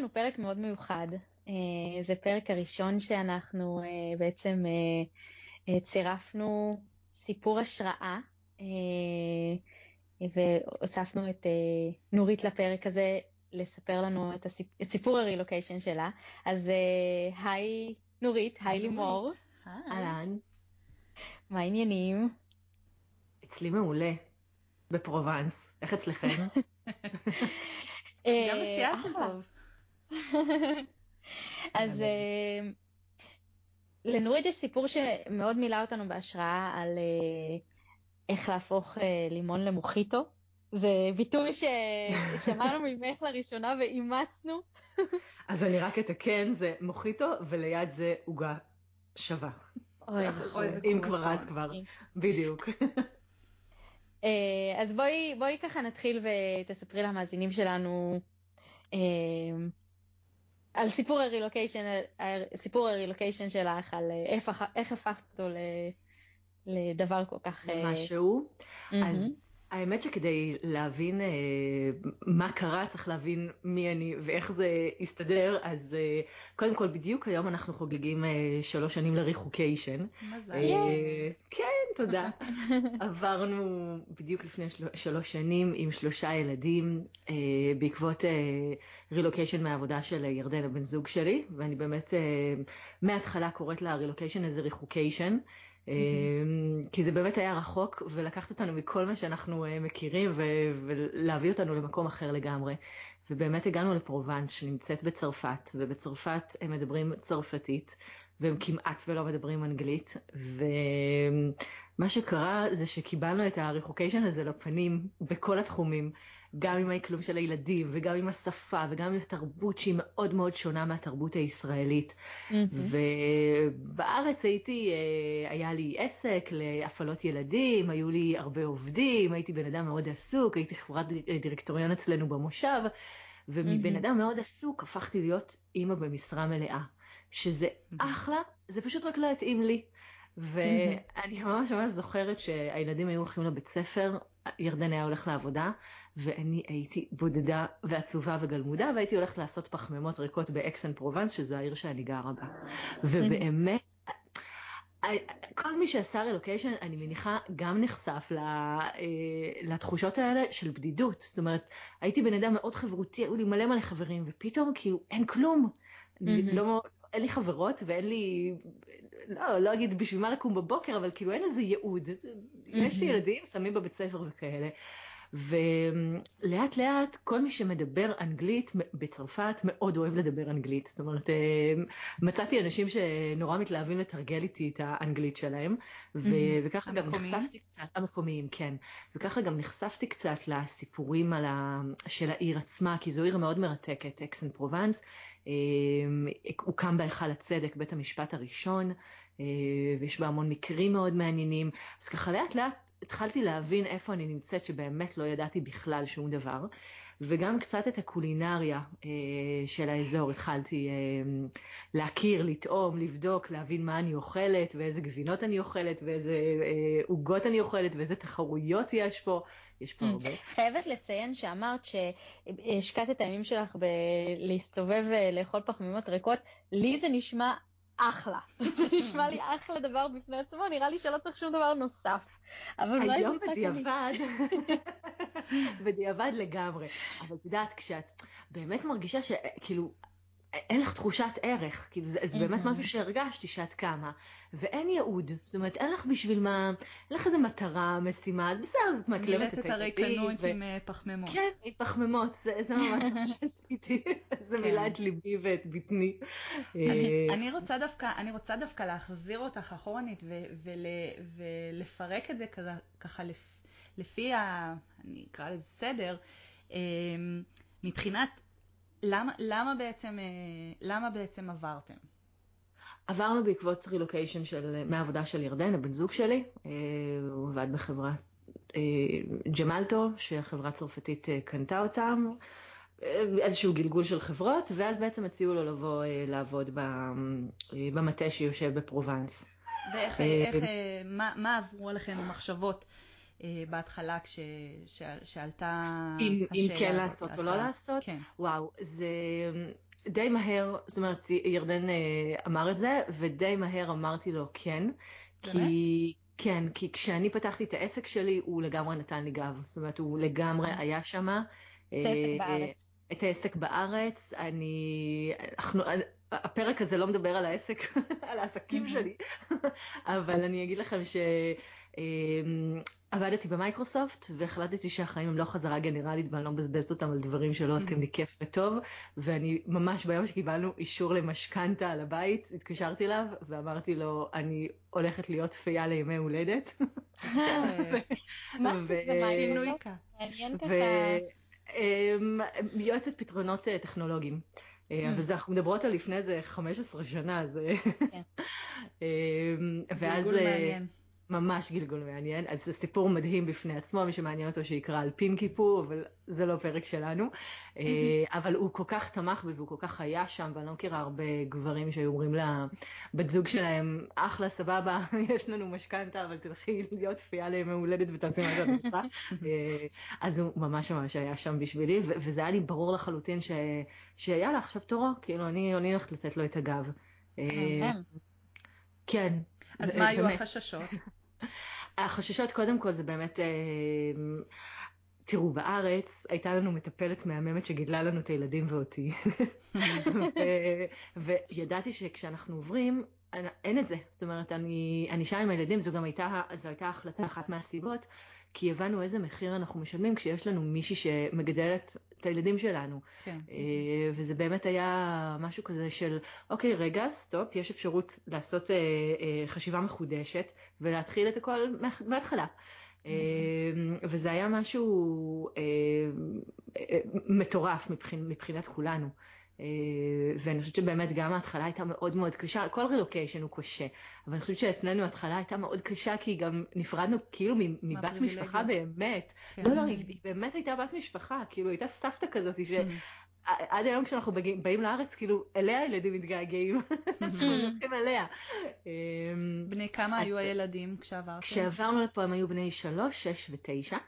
לנו פרק מאוד מיוחד. זה פרק הראשון שאנחנו בעצם צירפנו סיפור השראה והוספנו את נורית לפרק הזה לספר לנו את, הסיפ... את סיפור הרילוקיישן שלה. אז היי נורית, היי לימור. אהלן. מה העניינים? אצלי מעולה, בפרובנס. איך אצלכם? גם בסיאטל טוב. אז לנורית יש סיפור שמאוד מילא אותנו בהשראה על איך להפוך לימון למוחיטו. זה ביטוי ששמענו ממך לראשונה ואימצנו. אז אני רק אתקן, זה מוחיטו וליד זה עוגה שווה. אוי, אם כבר אז כבר, בדיוק. אז בואי, בואי ככה נתחיל ותספרי למאזינים שלנו על סיפור הרילוקיישן, סיפור הרילוקיישן שלך, על איך, איך הפכת אותו לדבר כל כך... משהו. אז האמת שכדי להבין מה קרה צריך להבין מי אני ואיך זה הסתדר אז קודם כל בדיוק היום אנחנו חוגגים שלוש שנים לריחוקיישן. מזל. כן תודה. עברנו בדיוק לפני של... שלוש שנים עם שלושה ילדים uh, בעקבות רילוקיישן uh, מהעבודה של ירדן הבן זוג שלי ואני באמת uh, מההתחלה קוראת לרילוקיישן הזה ריחוקיישן. אמ, כי זה באמת היה רחוק ולקחת אותנו מכל מה שאנחנו אה, מכירים ולהביא אותנו למקום אחר לגמרי. ובאמת הגענו לפרובנס שנמצאת בצרפת ובצרפת הם מדברים צרפתית והם כמעט ולא מדברים אנגלית ומה שקרה זה שקיבלנו את הריחוקיישן הזה לפנים בכל התחומים גם עם האקלום של הילדים וגם עם השפה וגם עם התרבות שהיא מאוד מאוד שונה מהתרבות הישראלית. Mm-hmm. ובארץ הייתי, אה, היה לי עסק להפעלות ילדים, היו לי הרבה עובדים, הייתי בן אדם מאוד עסוק, הייתי חברת דירקטוריון אצלנו במושב, ומבן mm-hmm. אדם מאוד עסוק הפכתי להיות אימא במשרה מלאה, שזה. אחלה, זה פשוט רק לא התאים לי. ואני ממש ממש זוכרת שהילדים היו הולכים לבית ספר, ירדן היה הולך לעבודה, ואני הייתי בודדה ועצובה וגלמודה, והייתי הולכת לעשות פחמימות ריקות באקסן פרובנס, שזו העיר שאני גרה בה. ובאמת, כל מי שעשה רילוקיישן, אני מניחה, גם נחשף לתחושות האלה של בדידות. זאת אומרת, הייתי בן אדם מאוד חברותי, היו לי מלא מלא חברים, ופתאום כאילו אין כלום. לא, אין לי חברות ואין לי, לא, לא אגיד בשביל מה לקום בבוקר, אבל כאילו אין איזה ייעוד. יש לי ילדים, שמים בבית ספר וכאלה. ולאט לאט כל מי שמדבר אנגלית בצרפת מאוד אוהב לדבר אנגלית. זאת אומרת, אה, מצאתי אנשים שנורא מתלהבים לתרגל איתי את האנגלית שלהם, ו- וככה גם נחשפתי קצת, המקומיים, כן, וככה גם נחשפתי קצת לסיפורים על ה- של העיר עצמה, כי זו עיר מאוד מרתקת, אקסן פרובנס. אה, הוקם בהיכל הצדק, בית המשפט הראשון, אה, ויש בה המון מקרים מאוד מעניינים, אז ככה לאט לאט התחלתי להבין איפה אני נמצאת, שבאמת לא ידעתי בכלל שום דבר, וגם קצת את הקולינריה אה, של האזור, התחלתי אה, להכיר, לטעום, לבדוק, להבין מה אני אוכלת, ואיזה גבינות אני אוכלת, ואיזה אה, עוגות אני אוכלת, ואיזה תחרויות יש פה, יש פה הרבה. חייבת לציין שאמרת שהשקעת את הימים שלך בלהסתובב ולאכול פחמימות ריקות, לי זה נשמע אחלה. זה נשמע לי אחלה דבר בפני עצמו, נראה לי שלא צריך שום דבר נוסף. היום בדיעבד, בדיעבד לגמרי. אבל את יודעת, כשאת באמת מרגישה שכאילו, אין לך תחושת ערך, כאילו זה, זה באמת משהו שהרגשתי שאת קמה, ואין ייעוד, זאת אומרת אין לך בשביל מה, אין לך איזה מטרה, משימה, אז בסדר, אז את מקלמת את הילדים. מילאת את הריקנות עם פחמימות. כן, עם פחמימות, זה, זה ממש מה שעשיתי, זה כן. מילא את ליבי ואת בטני. אני רוצה דווקא, אני רוצה דווקא להחזיר אותך אחורנית ולפרק את זה ככה לפי, ה, אני אקרא לזה סדר, מבחינת למה, למה, בעצם, אה, למה בעצם עברתם? עברנו בעקבות רילוקיישן של, מהעבודה של ירדן, הבן זוג שלי, אה, הוא עבד בחברת אה, ג'מלטו, שהחברה צרפתית קנתה אותם, איזשהו גלגול של חברות, ואז בעצם הציעו לו לבוא לעבוד במטה שיושב בפרובנס. ואיך, איך, מה, מה עברו עליכם המחשבות בהתחלה כש, ש, שעלתה אם, השאלה אם כן לעשות או. לא לעשות? כן. וואו, זה די מהר, זאת אומרת, ירדן אה, אמר את זה, ודי מהר אמרתי לו כן. כי, כן, כי כשאני פתחתי את העסק שלי, הוא לגמרי נתן לי גב. זאת אומרת, הוא לגמרי היה שם. את העסק בארץ. את העסק בארץ. אני, אנחנו, הפרק הזה לא מדבר על העסק, על העסקים שלי, אבל אני אגיד לכם שעבדתי במייקרוסופט והחלטתי שהחיים הם לא חזרה גנרלית ואני לא מבזבזת אותם על דברים שלא עושים לי כיף וטוב, ואני ממש ביום שקיבלנו אישור למשכנתה על הבית, התקשרתי אליו ואמרתי לו, אני הולכת להיות פייה לימי הולדת. ככה. יועצת פתרונות טכנולוגיים. אבל אנחנו מדברות על לפני איזה 15 שנה, זה... ואז... ממש גלגול מעניין. אז זה סיפור מדהים בפני עצמו, מי שמעניין אותו שיקרא על פין כיפור, אבל זה לא פרק שלנו. אבל הוא כל כך תמך בי והוא כל כך היה שם, ואני לא מכירה הרבה גברים שהיו אומרים לבת זוג שלהם, אחלה, סבבה, יש לנו משכנתה, אבל תלכי להיות כפייה לימי הולדת ותעשי מה שאת רוצה. אז הוא ממש ממש היה שם בשבילי, וזה היה לי ברור לחלוטין שיאללה, עכשיו תורו, כאילו, אני הולכת לתת לו את הגב. כן. אז מה היו החששות? החששות קודם כל זה באמת, תראו, בארץ הייתה לנו מטפלת מהממת שגידלה לנו את הילדים ואותי. וידעתי שכשאנחנו עוברים, אין את זה. זאת אומרת, אני, אני שם עם הילדים, זו גם הייתה, זו הייתה החלטה אחת מהסיבות, כי הבנו איזה מחיר אנחנו משלמים כשיש לנו מישהי שמגדלת את הילדים שלנו. כן. וזה באמת היה משהו כזה של, אוקיי, רגע, סטופ, יש אפשרות לעשות חשיבה מחודשת ולהתחיל את הכל מההתחלה. וזה היה משהו מטורף מבחינת כולנו. ואני חושבת שבאמת גם ההתחלה הייתה מאוד מאוד קשה, כל רילוקיישן הוא קשה, אבל אני חושבת שאצלנו ההתחלה הייתה מאוד קשה כי גם נפרדנו כאילו מבת משפחה באמת. לא, לא, היא באמת הייתה בת משפחה, כאילו הייתה סבתא כזאת שעד היום כשאנחנו באים לארץ, כאילו אליה הילדים מתגעגעים, אנחנו הולכים אליה. בני כמה היו הילדים כשעברתם? כשעברנו לפה הם היו בני שלוש, שש ותשע.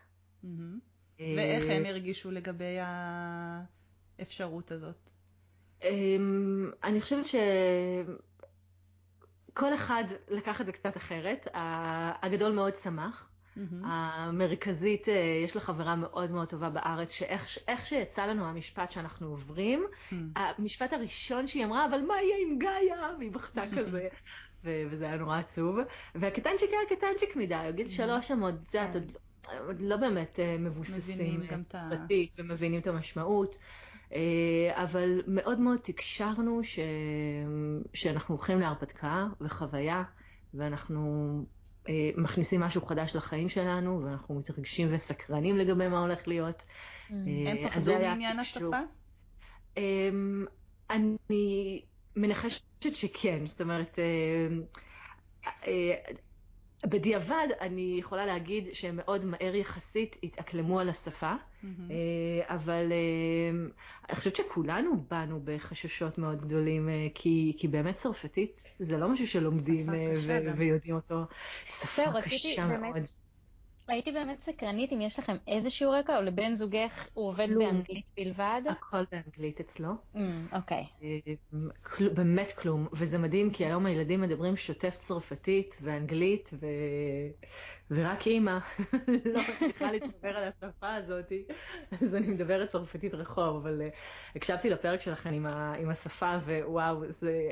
ואיך הם הרגישו לגבי האפשרות הזאת? אני חושבת שכל אחד לקח את זה קצת אחרת. הגדול מאוד שמח. המרכזית, יש לה חברה מאוד מאוד טובה בארץ, שאיך שיצא לנו המשפט שאנחנו עוברים, המשפט הראשון שהיא אמרה, אבל מה יהיה עם גאיה? והיא בכתה כזה. וזה היה נורא עצוב. והקטנצ'יק היה קטנצ'יק מדי, גיל שלוש הם עוד, את יודעת, עוד לא באמת מבוססים פרטית ומבינים את המשמעות. אבל מאוד מאוד תקשרנו ש... שאנחנו הולכים להרפתקה וחוויה, ואנחנו מכניסים משהו חדש לחיים שלנו, ואנחנו מתרגשים וסקרנים לגבי מה הולך להיות. הם פחדו מעניין השפה? אני מנחשת שכן, זאת אומרת, בדיעבד אני יכולה להגיד שהם מאוד מהר יחסית התאקלמו על השפה, אבל אני חושבת שכולנו באנו בחששות מאוד גדולים, כי באמת צרפתית זה לא משהו שלומדים ויודעים אותו. שפה קשה מאוד. הייתי באמת סקרנית אם יש לכם איזשהו רקע, או לבן זוגך הוא עובד באנגלית בלבד? הכל באנגלית אצלו. אוקיי. באמת כלום, וזה מדהים כי היום הילדים מדברים שוטף צרפתית ואנגלית, ורק אימא לא מצליחה להתחבר על השפה הזאת, אז אני מדברת צרפתית רחוב, אבל הקשבתי לפרק שלכם עם השפה, ווואו, זה...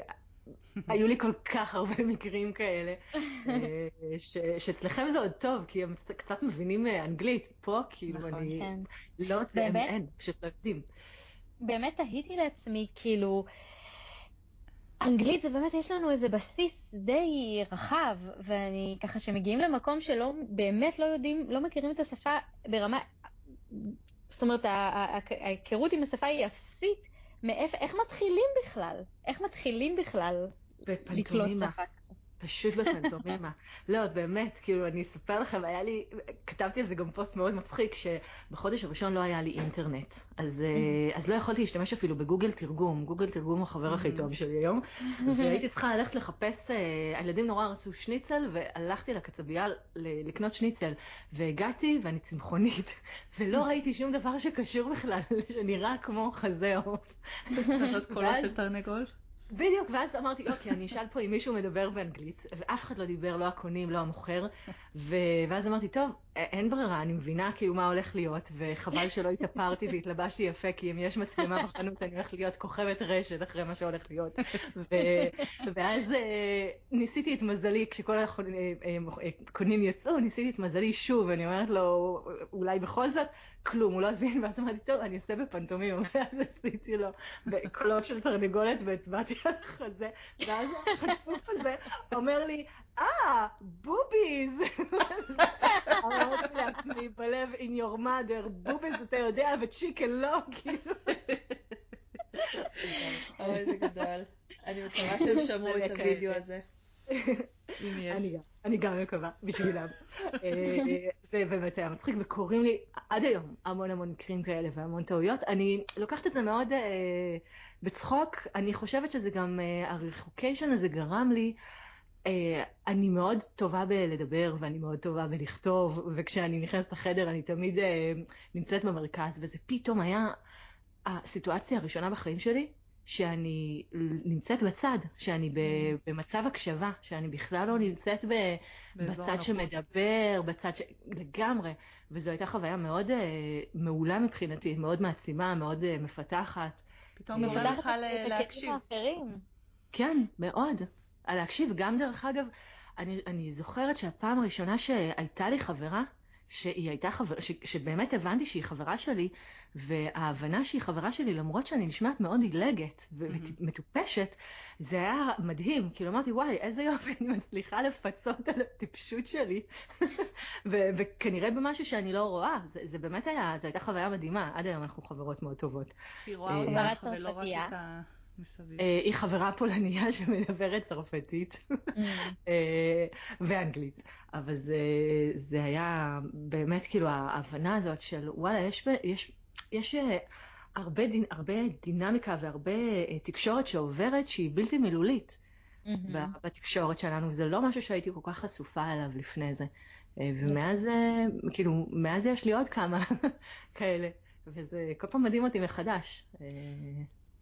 היו לי כל כך הרבה מקרים כאלה, שאצלכם זה עוד טוב, כי הם קצת מבינים אנגלית. פה, כאילו, אני לא, אין, פשוט לא יודעים. באמת תהיתי לעצמי, כאילו, אנגלית זה באמת, יש לנו איזה בסיס די רחב, ואני ככה שמגיעים למקום שלא, באמת לא יודעים, לא מכירים את השפה ברמה, זאת אומרת, ההיכרות עם השפה היא אפסית. מאיפה, איך מתחילים בכלל? איך מתחילים בכלל לקלוט שפה כזאת? פשוט בפנטומימה. לא, באמת, כאילו, אני אספר לכם, היה לי, כתבתי על זה גם פוסט מאוד מצחיק, שבחודש הראשון לא היה לי אינטרנט. אז, אה, אז לא יכולתי להשתמש אפילו בגוגל תרגום. גוגל תרגום הוא החבר הכי טוב שלי היום. והייתי צריכה ללכת לחפש, אה, הילדים נורא רצו שניצל, והלכתי לקצבייה לקנות שניצל. והגעתי, ואני צמחונית, ולא ראיתי שום דבר שקשור בכלל, שנראה כמו חזה עוף. זאת קולות של תרנגול? בדיוק, ואז אמרתי, אוקיי, אני אשאל פה אם מישהו מדבר באנגלית, ואף אחד לא דיבר, לא הקונים, לא המוכר, ו... ואז אמרתי, טוב, אין ברירה, אני מבינה כאילו מה הולך להיות, וחבל שלא התאפרתי והתלבשתי יפה, כי אם יש מצלמה בחנות, אני הולכת להיות כוכבת רשת אחרי מה שהולך להיות. ו... ואז אה, ניסיתי את מזלי, כשכל הקונים יצאו, ניסיתי את מזלי שוב, ואני אומרת לו, אולי בכל זאת, כלום, הוא לא הבין, ואז אמרתי, טוב, אני אעשה בפנטומים, ואז עשיתי לו בקולות של תרנגולת והצבעתי על החזה, ואז החטוף הזה אומר לי, אה, בוביז. אמרתי לעצמי בלב, in your mother, בוביז אתה יודע, וצ'יקן לא, כאילו. אוי, זה גדול. אני מקווה שהם שמעו את הוידאו הזה. אם יש. אני גם מקווה, בשבילם. אה, זה באמת היה מצחיק, וקורים לי עד היום המון המון מקרים כאלה והמון טעויות. אני לוקחת את זה מאוד אה, בצחוק, אני חושבת שזה גם, אה, הריחוקיישן הזה גרם לי, אני מאוד טובה בלדבר ואני מאוד טובה בלכתוב, וכשאני נכנסת לחדר אני תמיד נמצאת במרכז, וזה פתאום היה הסיטואציה הראשונה בחיים שלי, שאני נמצאת בצד, שאני mm. במצב הקשבה, שאני בכלל לא נמצאת ב, בצד שמדבר, בצד ש... לגמרי. וזו הייתה חוויה מאוד uh, מעולה מבחינתי, מאוד מעצימה, מאוד uh, מפתחת. פתאום נותן לך להקשיב. כן, מאוד. להקשיב, גם דרך אגב, אני, אני זוכרת שהפעם הראשונה שהייתה לי חברה, שהיא הייתה חברה, שבאמת הבנתי שהיא חברה שלי, וההבנה שהיא חברה שלי, למרות שאני נשמעת מאוד עילגת ומטופשת, זה היה מדהים. כאילו אמרתי, וואי, איזה יופי, אני מצליחה לפצות על הטיפשות שלי, וכנראה במשהו שאני לא רואה. זה, זה באמת היה, זו הייתה חוויה מדהימה. עד היום אנחנו חברות מאוד טובות. שהיא רואה אה, אותך ולא רק את ה... מסביב. אה, היא חברה פולניה שמדברת צרפתית mm. אה, ואנגלית. אבל זה, זה היה באמת כאילו ההבנה הזאת של וואלה, יש, יש יש אה, הרבה, דין, הרבה דינמיקה והרבה תקשורת שעוברת שהיא בלתי מילולית mm-hmm. בתקשורת שלנו. זה לא משהו שהייתי כל כך חשופה אליו לפני זה. ומאז, כאילו, מאז יש לי עוד כמה כאלה, וזה כל פעם מדהים אותי מחדש.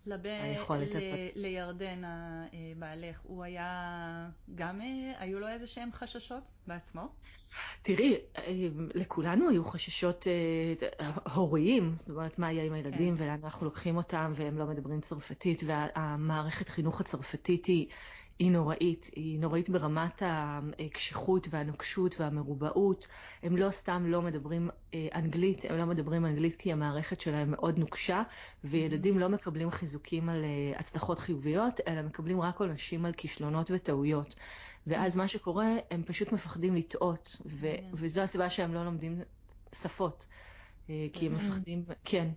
לב... ל... לירדן הבעלך, הוא היה גם, היו לו איזה שהם חששות בעצמו? תראי, לכולנו היו חששות אה, הוריים, זאת אומרת, מה יהיה עם הילדים כן. ולאן אנחנו לוקחים אותם והם לא מדברים צרפתית והמערכת חינוך הצרפתית היא היא נוראית, היא נוראית ברמת הקשיחות והנוקשות והמרובעות. הם לא סתם לא מדברים אה, אנגלית, הם לא מדברים אנגלית כי המערכת שלהם מאוד נוקשה, וילדים. לא מקבלים חיזוקים על אה, הצלחות חיוביות, אלא מקבלים רק עונשים על כישלונות וטעויות. ואז. מה שקורה, הם פשוט מפחדים לטעות, ו- וזו הסיבה שהם לא לומדים שפות. אה, כי הם. מפחדים, כן.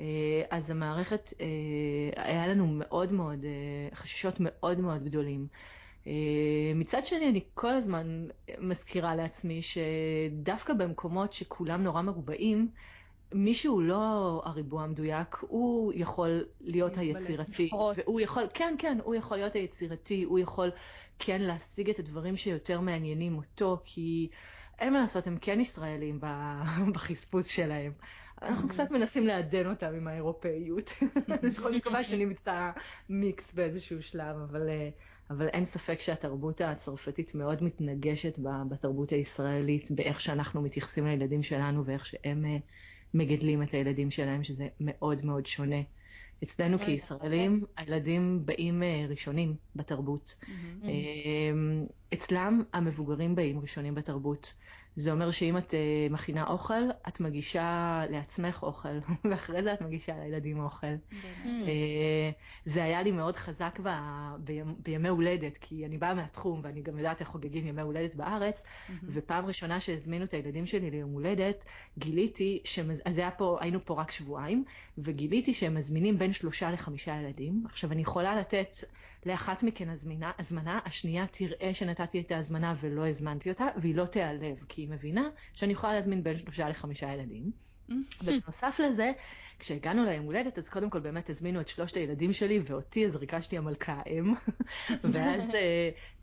אה, אז המערכת, אה, היה לנו מאוד מאוד, אה, חששות מאוד מאוד גדולים. מצד שני, אני כל הזמן מזכירה לעצמי שדווקא במקומות שכולם נורא מרובעים, מי שהוא לא הריבוע המדויק, הוא יכול להיות היצירתי. והוא יכול, כן, כן, הוא יכול להיות היצירתי, הוא יכול כן להשיג את הדברים שיותר מעניינים אותו, כי אין מה לעשות, הם כן ישראלים בחספוס שלהם. אנחנו קצת מנסים לעדן אותם עם האירופאיות. אני מקווה שנמצא מיקס באיזשהו שלב, אבל, אה, אבל אין ספק שהתרבות הצרפתית מאוד מתנגשת בתרבות הישראלית, באיך שאנחנו מתייחסים לילדים שלנו ואיך שהם אה, מגדלים את הילדים שלהם, שזה מאוד מאוד שונה. אצלנו כישראלים, הילדים באים אה, ראשונים בתרבות. אצלם המבוגרים באים ראשונים בתרבות. זה אומר שאם את uh, מכינה אוכל, את מגישה לעצמך אוכל, ואחרי זה את מגישה לילדים אוכל. Uh, זה היה לי מאוד חזק ב, ב, בימי הולדת, כי אני באה מהתחום ואני גם יודעת איך חוגגים ימי הולדת בארץ. ופעם ראשונה שהזמינו את הילדים שלי ליום הולדת, גיליתי, שמז... אז היה פה, היינו פה רק שבועיים, וגיליתי שהם מזמינים בין שלושה לחמישה ילדים. עכשיו, אני יכולה לתת לאחת מכן הזמינה, הזמנה, השנייה תראה שנתתי את ההזמנה ולא הזמנתי אותה, והיא לא תיעלב, כי היא מבינה שאני יכולה להזמין בין שלושה לחמישה ילדים. Mm. ובנוסף לזה, כשהגענו ליום הולדת, אז קודם כל באמת הזמינו את שלושת הילדים שלי ואותי, אז ריגשתי המלכה האם. ואז uh,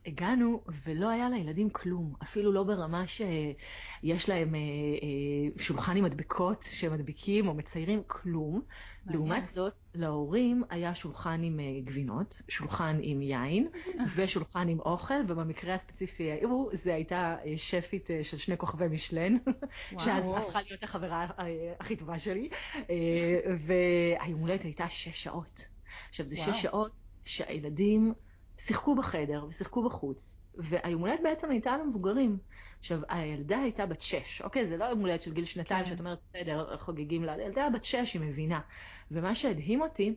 הגענו, ולא היה לילדים כלום, אפילו לא ברמה שיש להם uh, uh, שולחן עם מדבקות שמדביקים או מציירים, כלום. לעומת זאת, להורים היה שולחן עם גבינות, שולחן עם יין ושולחן עם אוכל, ובמקרה הספציפי ההוא זה הייתה שפית של שני כוכבי משלן, שאז הפכה להיות החברה הכי טובה שלי, והיום הולדת הייתה שש שעות. עכשיו זה שש שעות שהילדים שיחקו בחדר ושיחקו בחוץ, והיום הולדת בעצם הייתה למבוגרים. עכשיו, הילדה הייתה בת שש, אוקיי? זה לא יום הולדת של גיל שנתיים, כן. שאת אומרת, בסדר, חוגגים לה, הילדה בת שש, היא מבינה. ומה שהדהים אותי,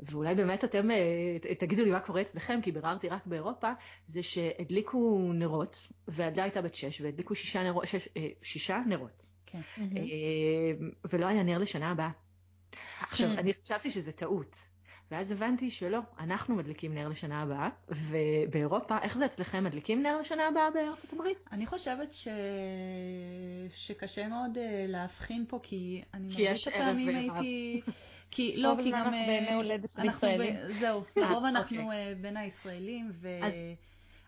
ואולי באמת אתם אה, תגידו לי מה קורה אצלכם, כי ביררתי רק באירופה, זה שהדליקו נרות, והילדה הייתה בת שש, והדליקו שישה, נרו, שש, אה, שישה נרות. כן. אה, ולא היה נר לשנה הבאה. עכשיו, אני חשבתי שזה טעות. ואז הבנתי שלא, אנחנו מדליקים נר לשנה הבאה, ובאירופה, איך זה אצלכם, מדליקים נר לשנה הבאה בארצות הברית? אני חושבת ש... שקשה מאוד uh, להבחין פה, כי אני מרגיש הפעמים הייתי... כי לא, כי גם... אנחנו בימי הולדת של ישראלים. זהו, לרוב אנחנו אוקיי. בין הישראלים, ו...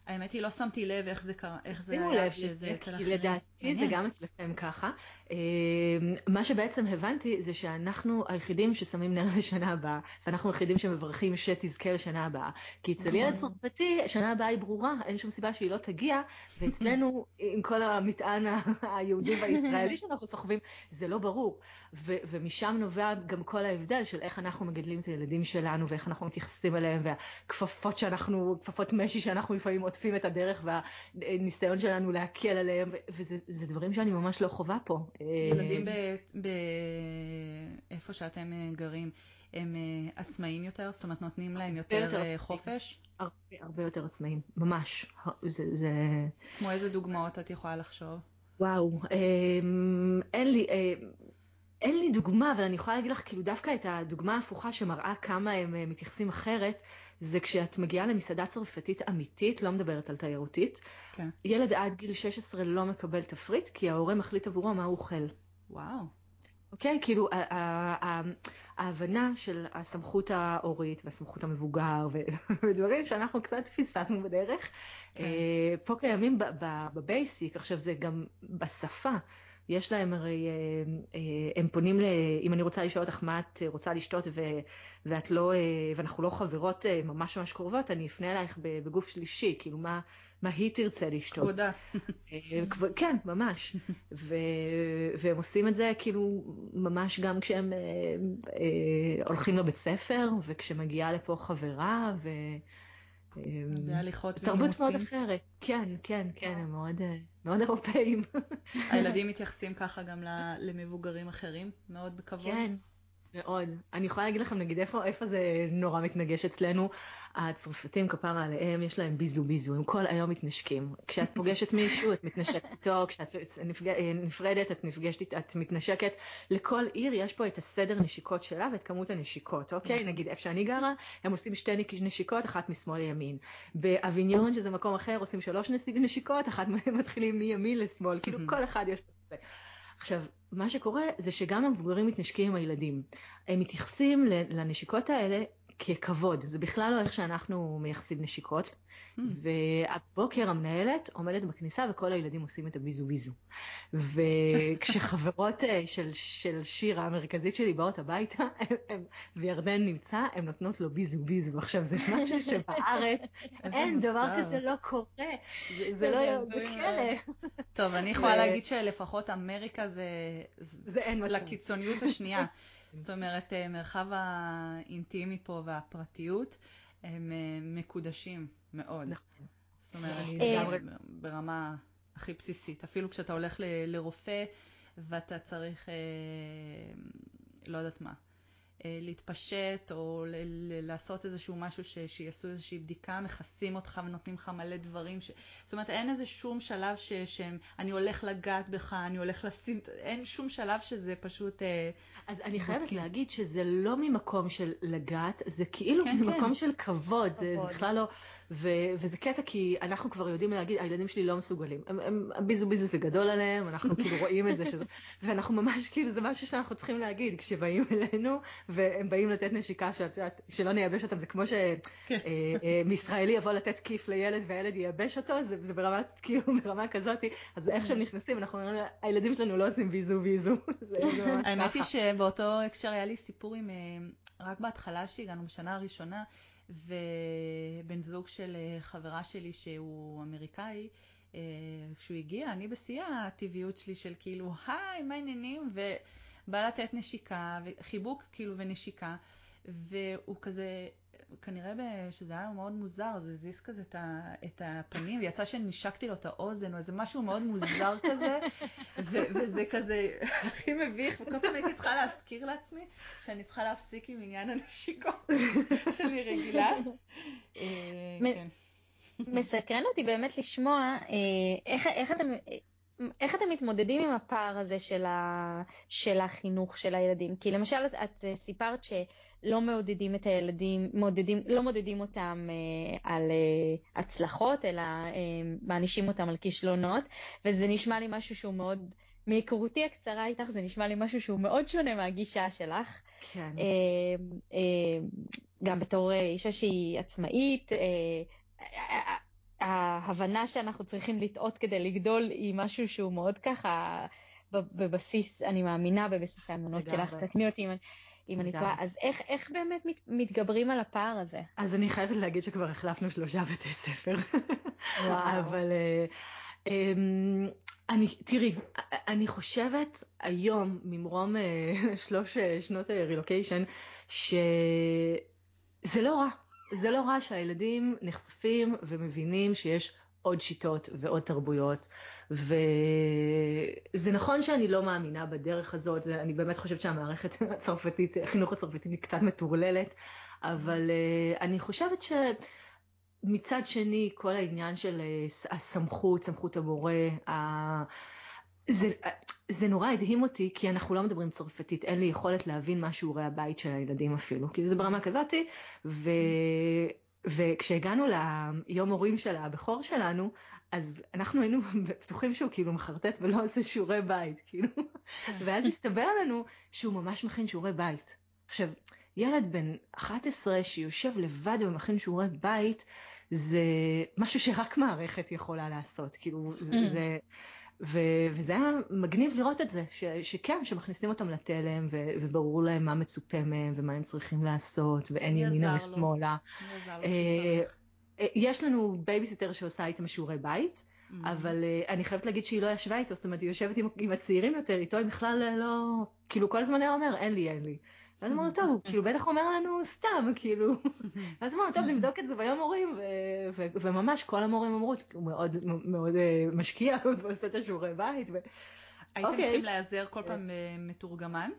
האמת היא, לא שמתי לב איך זה קרה, איך זה היה שזה אצל אחרים. לדעתי זה גם אצלכם ככה. אמ, מה שבעצם הבנתי זה שאנחנו היחידים ששמים נר לשנה הבאה, ואנחנו היחידים שמברכים שתזכה לשנה הבאה. כי אצל ילד נכון. צרפתי, שנה הבאה היא ברורה, אין שום סיבה שהיא לא תגיע, ואצלנו, עם כל המטען היהודי והישראלי שאנחנו סוחבים, זה לא ברור. ו- ומשם נובע גם כל ההבדל של איך אנחנו מגדלים את הילדים שלנו ואיך אנחנו מתייחסים אליהם והכפפות שאנחנו, כפפות משי שאנחנו לפעמים עוטפים את הדרך והניסיון שלנו להקל עליהם וזה דברים שאני ממש לא חווה פה. ילדים באיפה שאתם אה, גרים הם אה, עצמאיים יותר? זאת אומרת נותנים להם יותר, יותר אה, חופש? הרבה, הרבה יותר עצמאיים, ממש. זה, זה... כמו איזה דוגמאות את יכולה לחשוב? וואו, אמ, אין לי, אין לי דוגמה, אבל אני יכולה להגיד לך כאילו דווקא את הדוגמה ההפוכה שמראה כמה הם אה, מתייחסים אחרת, זה כשאת מגיעה למסעדה צרפתית אמיתית, לא מדברת על תיירותית, כן. ילד עד גיל 16 לא מקבל תפריט, כי ההורה מחליט עבורו מה הוא אוכל. וואו. אוקיי? כאילו, ההבנה של הסמכות ההורית והסמכות המבוגר ודברים שאנחנו קצת פספסנו בדרך, כן. אה, פה קיימים בבייסיק, עכשיו זה גם בשפה. יש להם הרי, אה, אה, הם פונים, ל, אם אני רוצה לשאול אותך מה את רוצה לשתות ו, ואת לא, אה, ואנחנו לא חברות ממש ממש קרובות, אני אפנה אלייך בגוף שלישי, כאילו מה, מה היא תרצה לשתות. כבודה. כן, ממש. ו, והם עושים את זה כאילו ממש גם כשהם הולכים לבית ספר, וכשמגיעה לפה חברה, ו... בהליכות תרבות מאוד אחרת, כן, כן, כן, הם מאוד, אה, מאוד אירופאים. הילדים מתייחסים ככה גם למבוגרים אחרים, מאוד בכבוד. כן, מאוד. אני יכולה להגיד לכם, נגיד, איפה, איפה זה נורא מתנגש אצלנו? הצרפתים, כפרה עליהם, יש להם ביזו ביזו, הם כל היום מתנשקים. כשאת פוגשת מישהו, את מתנשקת איתו, כשאת נפג... נפרדת, את נפגשת, את מתנשקת. לכל עיר יש פה את הסדר נשיקות שלה ואת כמות הנשיקות, אוקיי? נכון. נגיד, איפה שאני גרה, הם עושים שתי נשיקות, אחת משמאל לימין. באביניון, שזה מקום אחר, עושים שלוש נשיקות, אחת מתחילים מימין לשמאל, כאילו כל אחד יש. עכשיו, מה שקורה זה שגם המבוגרים מתנשקים עם הילדים. הם מתייחסים לנשיקות האלה ככבוד, זה בכלל לא איך שאנחנו מייחסים נשיקות. Hmm. והבוקר המנהלת עומדת בכניסה וכל הילדים עושים את הביזו ביזו. וכשחברות אה, של, של שירה המרכזית שלי באות הביתה, הם, הם, וירדן נמצא, הן נותנות לו ביזו ביזו. עכשיו זה משהו שבארץ אין, דבר כזה לא קורה. זה, זה לא, זה כלא. טוב, אני יכולה להגיד שלפחות אמריקה זה, זה אין לקיצוניות השנייה. זאת אומרת, אה, מרחב האינטימי פה והפרטיות הם אה, מקודשים מאוד. נכון. זאת אומרת, אה, ברמה הכי בסיסית. אפילו כשאתה הולך לרופא ואתה צריך, לא יודעת מה, אה, להתפשט או ל- ל- לעשות איזשהו משהו ש- שיעשו איזושהי בדיקה, מכסים אותך ונותנים לך מלא דברים. ש... זאת אומרת, אין איזה שום שלב ש- שאני הולך לגעת בך, אני הולך לשים, אין שום שלב שזה פשוט... אה, אז אני חייבת בודקים. להגיד שזה לא ממקום של לגעת, זה כאילו כן, ממקום כן. של כבוד, כבוד. זה בכלל לא... ו- וזה קטע כי אנחנו כבר יודעים להגיד, הילדים שלי לא מסוגלים. הם, הם, ביזו ביזו זה גדול עליהם, אנחנו כאילו רואים את זה, שזה, ואנחנו ממש כאילו, זה משהו שאנחנו צריכים להגיד, כשבאים אלינו, והם באים לתת נשיקה, שאת יודעת, כשלא נייבש אותם, זה כמו שמישראלי כן. אה, אה, יבוא לתת כיף לילד והילד ייבש אותו, זה, זה ברמת, כאילו, ברמה כזאת, אז איך שהם נכנסים, אנחנו אומרים, הילדים שלנו לא עושים ביזו ביזו. האמת היא שבאותו הקשר היה לי סיפור עם, אה, רק בהתחלה שהגענו בשנה הראשונה, ובן זוג של אה, חברה שלי שהוא אמריקאי, אה, כשהוא הגיע, אני בשיא הטבעיות שלי של כאילו, היי, מה העניינים? ובא לתת נשיקה, חיבוק כאילו ונשיקה, והוא כזה כנראה שזה היה מאוד מוזר, אז הוא הזיז כזה את הפנים, ויצא שנשקתי לו את האוזן, או איזה משהו מאוד מוזר כזה, וזה כזה הכי מביך, וכל פעם הייתי צריכה להזכיר לעצמי שאני צריכה להפסיק עם עניין הנשיקות שאני רגילה. אה, כן. מסקרן אותי באמת לשמוע אה, איך אתם... איך אתם מתמודדים עם הפער הזה של, ה, של החינוך של הילדים? כי למשל את, את סיפרת ש... לא מעודדים את הילדים, מעודדים, לא מודדים אותם אה, על אה, הצלחות, אלא אה, מענישים אותם על כישלונות, וזה נשמע לי משהו שהוא מאוד, מהיכרותי הקצרה איתך, זה נשמע לי משהו שהוא מאוד שונה מהגישה שלך. כן. אה, אה, גם בתור אה, אישה שהיא עצמאית, אה, אה, ההבנה שאנחנו צריכים לטעות כדי לגדול היא משהו שהוא מאוד ככה בבסיס, אני מאמינה בבסיס האמונות שלך, תקני אותי אם אני... אם אני טועה, אז איך, איך באמת מתגברים על הפער הזה? אז אני חייבת להגיד שכבר החלפנו שלושה בתי ספר. וואו. אבל uh, um, אני, תראי, אני חושבת היום, ממרום uh, שלוש uh, שנות רילוקיישן, שזה לא רע. זה לא רע שהילדים נחשפים ומבינים שיש עוד שיטות ועוד תרבויות. וזה נכון שאני לא מאמינה בדרך הזאת, אני באמת חושבת שהמערכת הצרפתית, החינוך הצרפתית היא קצת מטורללת, אבל uh, אני חושבת שמצד שני, כל העניין של uh, הסמכות, סמכות המורה, uh, זה, זה נורא הדהים אותי, כי אנחנו לא מדברים צרפתית, אין לי יכולת להבין מה שיעורי הבית של הילדים אפילו, כאילו זה ברמה כזאתי, ו... וכשהגענו ליום הורים של הבכור שלנו, אז אנחנו היינו בטוחים שהוא כאילו מחרטט ולא עושה שיעורי בית, כאילו. כן. ואז הסתבר לנו שהוא ממש מכין שיעורי בית. עכשיו, ילד בן 11 שיושב לבד ומכין שיעורי בית, זה משהו שרק מערכת יכולה לעשות. כאילו, זה... ו- וזה היה מגניב לראות את זה, ש- שכן, שמכניסים אותם לתלם, ו- וברור להם מה מצופה מהם ומה הם צריכים לעשות, ואין ימינה ושמאלה. אה, אה, יש לנו בייביסיטר שעושה איתם שיעורי בית, mm-hmm. אבל uh, אני חייבת להגיד שהיא לא ישבה איתו, זאת אומרת, היא יושבת עם, עם הצעירים יותר, איתו היא בכלל לא, כאילו כל הזמן היה אומר, אין לי, אין לי. ואז אמרנו, טוב, הוא כאילו בטח אומר לנו סתם, כאילו. ואז אמרנו, טוב, נבדוק את זה ביום מורים, וממש כל המורים אמרו, הוא מאוד מאוד אה, משקיע ועושה את השיעורי בית. הייתם אוקיי. צריכים להיעזר כל פעם מתורגמן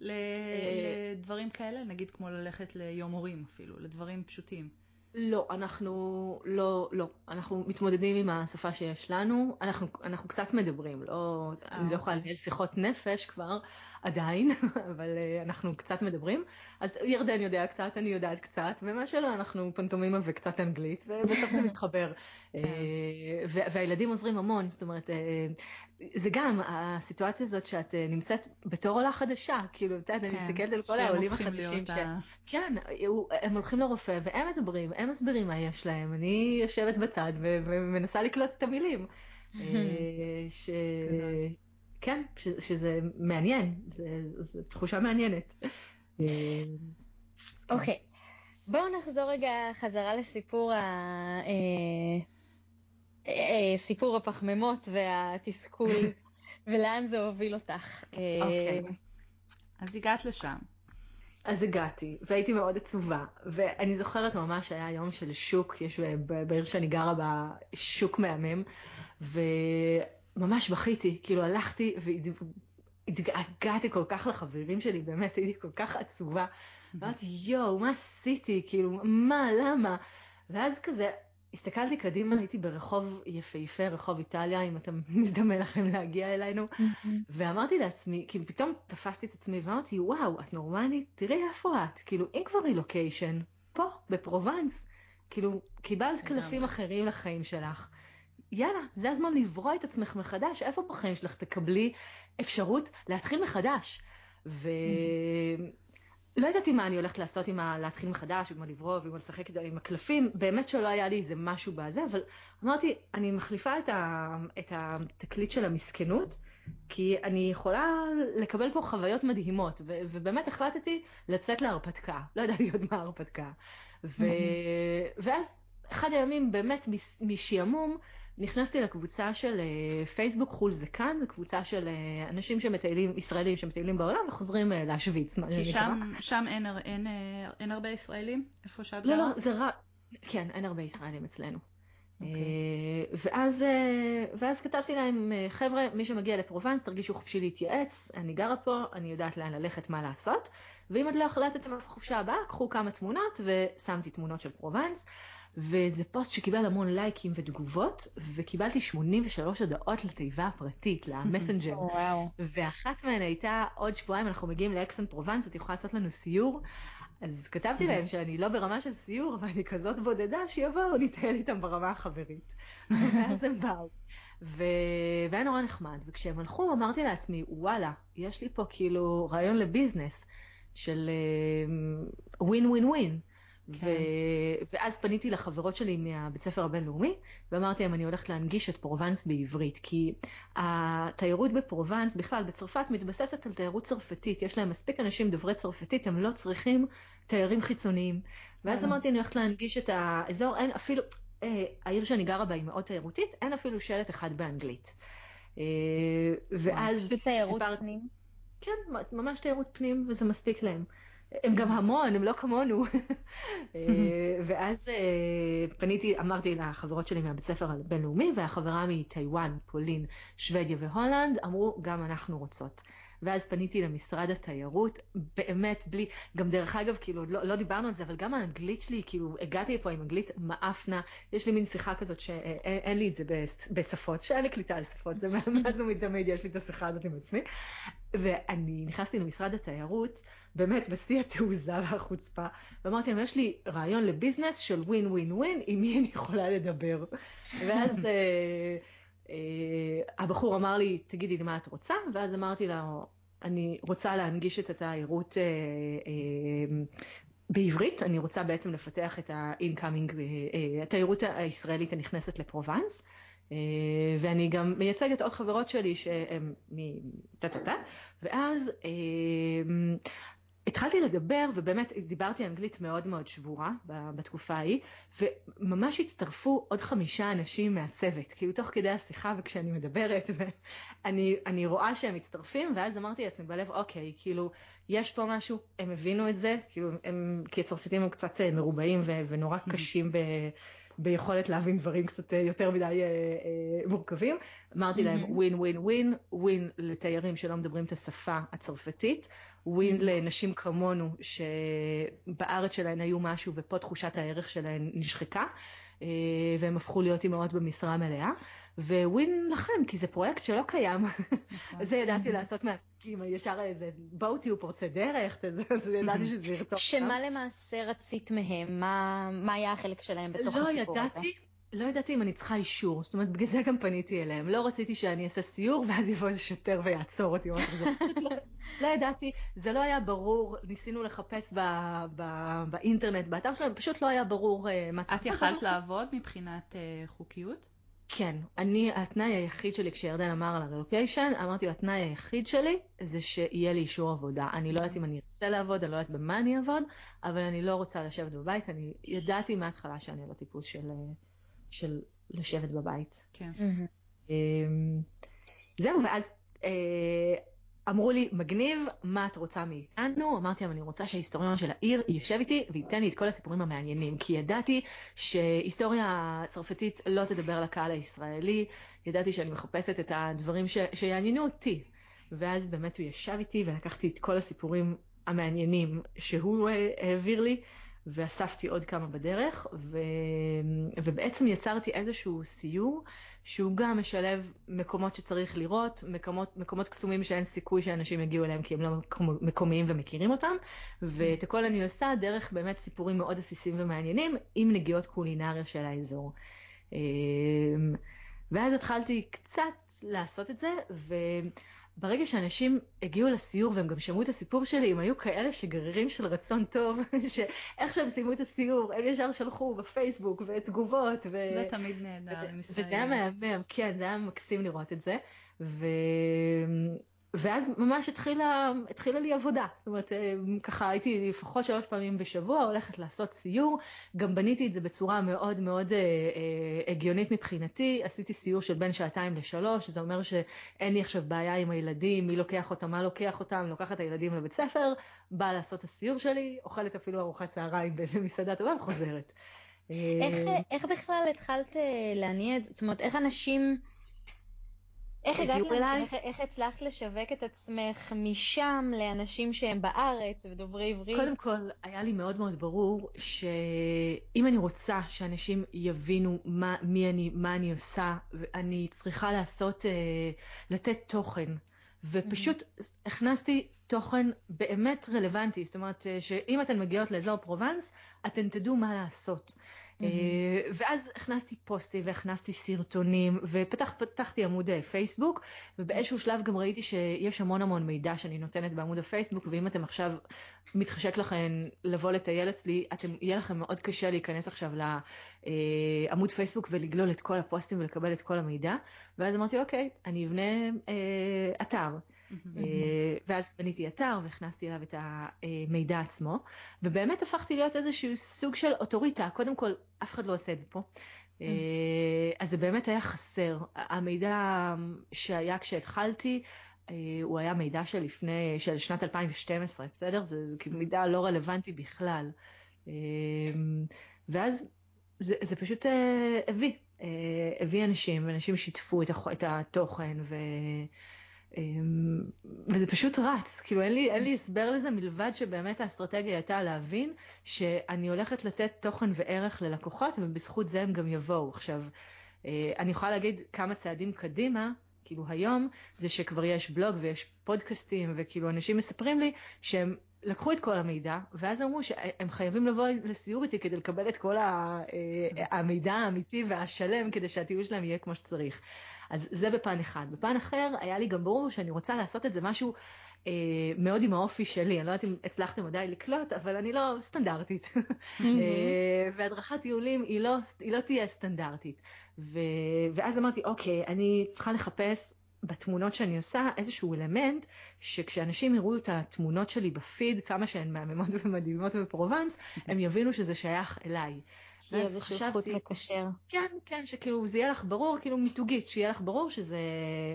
לדברים כאלה? נגיד כמו ללכת ליום הורים אפילו, לדברים פשוטים. לא, אנחנו לא, לא. אנחנו מתמודדים עם השפה שיש לנו. אנחנו, אנחנו קצת מדברים, לא, אני לא יכולה לנהל שיחות נפש כבר, עדיין, אבל uh, אנחנו קצת מדברים. אז ירדן יודע קצת, אני יודעת קצת, ומה שלא, אנחנו פנטומימה וקצת אנגלית, ובסוף זה מתחבר. כן. אה, והילדים עוזרים המון, זאת אומרת, אה, זה גם הסיטואציה הזאת שאת נמצאת בתור עולה חדשה, כאילו, את יודעת, אני כן, מסתכלת על כל העולים החדשים, ש... כן, הם הולכים לרופא והם מדברים, הם מסבירים מה יש להם, אני יושבת בצד ומנסה לקלוט את המילים. ש... כן, ש, שזה מעניין, זו תחושה מעניינת. אוקיי, okay. בואו נחזור רגע חזרה לסיפור ה... אה, אה, סיפור הפחמימות והתסכול, ולאן זה הוביל אותך. אוקיי, okay. אז הגעת לשם. אז הגעתי, והייתי מאוד עצובה, ואני זוכרת ממש היה יום של שוק, יש בעיר שאני גרה בה שוק מהמם, ו... ממש בכיתי, כאילו הלכתי התגעגעתי כל כך לחברים שלי, באמת הייתי כל כך עצובה. אמרתי, יואו, מה עשיתי? כאילו, מה, למה? ואז כזה, הסתכלתי קדימה, הייתי ברחוב יפהפה, רחוב איטליה, אם אתם מזדמן לכם להגיע אלינו, ואמרתי לעצמי, כאילו פתאום תפסתי את עצמי ואמרתי, וואו, את נורמלית? תראי איפה את, כאילו, אם כבר רילוקיישן, פה, בפרובנס, כאילו, קיבלת קלפים אחרים לחיים שלך. יאללה, זה הזמן לברוא את עצמך מחדש, איפה בחיים שלך תקבלי אפשרות להתחיל מחדש? ו... לא ידעתי מה אני הולכת לעשות עם ה... להתחיל מחדש, עם הלברוא ועם לשחק עם הקלפים, באמת שלא היה לי איזה משהו בזה, אבל אמרתי, אני מחליפה את, ה... את התקליט של המסכנות, כי אני יכולה לקבל פה חוויות מדהימות, ו... ובאמת החלטתי לצאת להרפתקה, לא ידעתי עוד מה הרפתקה. ו... ואז אחד הימים באמת משעמום, נכנסתי לקבוצה של אה, פייסבוק חו"ל זה כאן, זו קבוצה של אה, אנשים שמטיילים, ישראלים שמטיילים בעולם וחוזרים אה, להשוויץ. כי שם, שם אין, אין, אין הרבה ישראלים? איפה שאת לא, גרה? לא, לא, זה רק, כן, אין הרבה ישראלים אצלנו. Okay. אוקיי. ואז, ואז כתבתי להם, חבר'ה, מי שמגיע לפרובנס, תרגישו חופשי להתייעץ, אני גרה פה, אני יודעת לאן ללכת, מה לעשות, ואם עוד לא החלטתם על החופשה הבאה, קחו כמה תמונות, ושמתי תמונות של פרובנס. וזה פוסט שקיבל המון לייקים ותגובות, וקיבלתי 83 הודעות לתיבה הפרטית, למסנג'ר. ואחת מהן הייתה, עוד שבועיים אנחנו מגיעים לאקסן פרובנס, את יכולה לעשות לנו סיור? אז כתבתי להם שאני לא ברמה של סיור, אבל אני כזאת בודדה, שיבואו, נטייל איתם ברמה החברית. ואז הם באו. ו... והיה נורא נחמד, וכשהם הלכו אמרתי לעצמי, וואלה, יש לי פה כאילו רעיון ל business של ווין ווין ווין. כן. ו... ואז פניתי לחברות שלי מהבית ספר הבינלאומי, ואמרתי להם, אני הולכת להנגיש את פרובנס בעברית, כי התיירות בפרובנס, בכלל, בצרפת מתבססת על תיירות צרפתית, יש להם מספיק אנשים דוברי צרפתית, הם לא צריכים תיירים חיצוניים. ואז אמרתי, אני הולכת להנגיש את האזור, אין אפילו, אה, העיר שאני גרה בה היא מאוד תיירותית, אין אפילו שלט אחד באנגלית. אה, ואז... פנים? כן, ממש תיירות פנים, וזה מספיק להם. הם גם המון, הם לא כמונו. אה, ואז אה, פניתי, אמרתי לחברות שלי מהבית ספר הבינלאומי, והחברה מטיוואן, פולין, שוודיה והולנד, אמרו, גם אנחנו רוצות. ואז פניתי למשרד התיירות, באמת בלי, גם דרך אגב, כאילו, לא, לא דיברנו על זה, אבל גם האנגלית שלי, כאילו, הגעתי לפה עם אנגלית מאפנה, יש לי מין שיחה כזאת שאין לי את זה בשפות, שאין לי קליטה על שפות, זה מאז ומתמיד יש לי את השיחה הזאת עם עצמי. ואני נכנסתי למשרד התיירות, באמת בשיא התעוזה והחוצפה, ואמרתי להם, יש לי רעיון לביזנס של ווין ווין ווין, עם מי אני יכולה לדבר. ואז... אה, אה, הבחור אמר לי, תגידי לי מה את רוצה, ואז אמרתי לו, אני רוצה להנגיש את התיירות אה, אה, בעברית, אני רוצה בעצם לפתח את ה-incoming, התיירות הישראלית הנכנסת לפרובנס. ואני גם מייצגת עוד חברות שלי שהן מטה-טה-טה, ואז התחלתי לדבר, ובאמת דיברתי אנגלית מאוד מאוד שבורה בתקופה ההיא, וממש הצטרפו עוד חמישה אנשים מהצוות, כאילו תוך כדי השיחה וכשאני מדברת, ואני רואה שהם מצטרפים, ואז אמרתי לעצמי בלב, אוקיי, כאילו, יש פה משהו, הם הבינו את זה, כאילו, הם, כי הצרפתים הם קצת אה, מרובעים ונורא קשים ב... ביכולת להבין דברים קצת אה, יותר מדי אה, אה, מורכבים. אמרתי להם ווין ווין ווין, ווין לתיירים שלא מדברים את השפה הצרפתית, ווין. לנשים כמונו שבארץ שלהן היו משהו ופה תחושת הערך שלהן נשחקה אה, והם הפכו להיות אימהות במשרה מלאה. וווין לכם, כי זה פרויקט שלא קיים. נכון. זה ידעתי. לעשות מעסקים, ישר איזה, בואו תהיו פורצי דרך, אז ידעתי שזה ירתוך. שמה למעשה רצית מהם? מה היה החלק שלהם בתוך לא הסיפור הזה? לא ידעתי. לא ידעתי אם אני צריכה אישור, זאת אומרת, בגלל זה גם פניתי אליהם. לא רציתי שאני אעשה סיור ואז יבוא איזה שוטר ויעצור אותי. לא, לא ידעתי, זה לא היה ברור, ניסינו לחפש ב, ב, באינטרנט, באתר שלהם, פשוט לא היה ברור uh, מה צריך. את יכלת לעבוד מבחינת uh, חוקיות? כן, אני, התנאי היחיד שלי כשירדן אמר על הרלוקיישן, אמרתי לו, התנאי היחיד שלי זה שיהיה לי אישור עבודה. אני לא יודעת אם אני ארצה לעבוד, אני לא יודעת במה אני אעבוד, אבל אני לא רוצה לשבת בבית, אני ידעתי מההתחלה שאני לא טיפוס של... Uh, של לשבת בבית. כן. אמ, זהו, ואז אה, אמרו לי, מגניב, מה את רוצה מאיתנו? אמרתי להם, אני רוצה שההיסטוריון של העיר יישב איתי וייתן לי את כל הסיפורים המעניינים, כי ידעתי שהיסטוריה צרפתית לא תדבר לקהל הישראלי, ידעתי שאני מחפשת את הדברים ש... שיעניינו אותי. ואז באמת הוא ישב איתי ולקחתי את כל הסיפורים המעניינים שהוא אה, העביר לי, ואספתי עוד כמה בדרך, ו... ובעצם יצרתי איזשהו סיור שהוא גם משלב מקומות שצריך לראות, מקומות, מקומות קסומים שאין סיכוי שאנשים יגיעו אליהם כי הם לא מקומיים ומכירים אותם, ואת הכל אני עושה דרך באמת סיפורים מאוד עסיסים ומעניינים עם נגיעות קולינריה של האזור. אמ, ואז התחלתי קצת לעשות את זה, ו... ברגע שאנשים הגיעו לסיור והם גם שמעו את הסיפור שלי, הם היו כאלה שגרירים של רצון טוב, שאיך שהם סיימו את הסיור, הם ישר שלחו בפייסבוק ותגובות. ו... זה תמיד נהדר, ו... וזה היה מהמם, כן, זה היה מקסים לראות את זה. ו... ואז ממש התחילה, התחילה לי עבודה. זאת אומרת, אה, ככה הייתי לפחות שלוש פעמים בשבוע הולכת לעשות סיור. גם בניתי את זה בצורה מאוד מאוד אה, אה, הגיונית מבחינתי. עשיתי סיור של בין שעתיים לשלוש, זה אומר שאין לי עכשיו בעיה עם הילדים, מי לוקח אותם, מה לוקח אותם, לוקחת את הילדים לבית ספר, באה לעשות את הסיור שלי, אוכלת אפילו ארוחת צהריים במסעדה טובה וחוזרת. איך, איך בכלל התחלת להניע, זאת אומרת, איך אנשים... איך הגעת לאנשים, איך, איך הצלחת לשווק את עצמך משם לאנשים שהם בארץ ודוברי עברית? קודם כל, היה לי מאוד מאוד ברור שאם אני רוצה שאנשים יבינו מה, מי אני, מה אני עושה, אני צריכה לעשות, אה, לתת תוכן. ופשוט mm-hmm. הכנסתי תוכן באמת רלוונטי, זאת אומרת אה, שאם אתן מגיעות לאזור פרובנס, אתן תדעו מה לעשות. אה, ואז הכנסתי פוסטים והכנסתי סרטונים ופתחתי עמוד אה, פייסבוק ובאיזשהו שלב גם ראיתי שיש המון המון מידע שאני נותנת בעמוד הפייסבוק ואם אתם עכשיו מתחשק לכם לבוא לטייל אצלי אתם יהיה לכם מאוד קשה להיכנס עכשיו לעמוד אה, פייסבוק ולגלול את כל הפוסטים ולקבל את כל המידע ואז אמרתי אוקיי אני אבנה אתר. אה, ואז בניתי אתר והכנסתי אליו את המידע עצמו, ובאמת הפכתי להיות איזשהו סוג של אוטוריטה. קודם כל, אף אחד לא עושה את זה פה. אה, אז זה באמת היה חסר. המידע שהיה כשהתחלתי, אה, הוא היה מידע של לפני, של שנת 2012, בסדר? זה, זה כאילו מידע לא רלוונטי בכלל. ואז זה, זה פשוט הביא, הביא אנשים, ואנשים שיתפו את התוכן, ו... אמ, וזה פשוט רץ, כאילו אין לי, אין לי הסבר לזה מלבד שבאמת האסטרטגיה הייתה להבין שאני הולכת לתת תוכן וערך ללקוחות ובזכות זה הם גם יבואו. עכשיו, אה, אני יכולה להגיד כמה צעדים קדימה, כאילו היום, זה שכבר יש בלוג ויש פודקאסטים וכאילו אנשים מספרים לי שהם לקחו את כל המידע, ואז אמרו שהם חייבים לבוא לסיור איתי כדי לקבל את כל אה, המידע האמיתי והשלם, כדי שהטיול שלהם יהיה כמו שצריך. אז זה בפן אחד. בפן אחר, היה לי גם ברור שאני רוצה לעשות את זה משהו אה, מאוד עם האופי שלי. אני לא יודעת אם הצלחתם עדיין לקלוט, אבל אני לא סטנדרטית. Mm-hmm. אה, והדרכת טיולים היא לא, היא לא תהיה סטנדרטית. ו, ואז אמרתי, אוקיי, אני צריכה לחפש בתמונות שאני עושה איזשהו אלמנט שכשאנשים יראו את התמונות שלי בפיד, כמה שהן מהממות ומדהימות בפרובנס, הם יבינו שזה שייך אליי. שיהיה איזשהו חוט מקשר. כן, כן, שכאילו זה יהיה לך ברור, כאילו מיתוגית, שיהיה לך ברור שזה,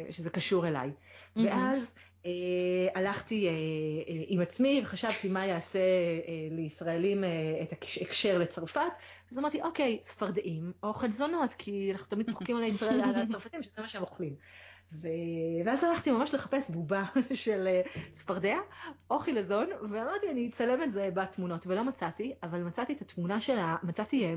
שזה קשור אליי. Mm-hmm. ואז אה, הלכתי אה, אה, עם עצמי וחשבתי מה יעשה אה, לישראלים אה, את הקשר לצרפת. אז אמרתי, אוקיי, צפרדעים או חלזונות, כי אנחנו תמיד צוחקים על הישראל, על הצרפתים, שזה מה שהם אוכלים. ו... ואז הלכתי ממש לחפש בובה של אה, צפרדע או חילזון, ואמרתי אני אצלם את זה בתמונות, ולא מצאתי, אבל מצאתי את התמונה שלה, מצאתי אה,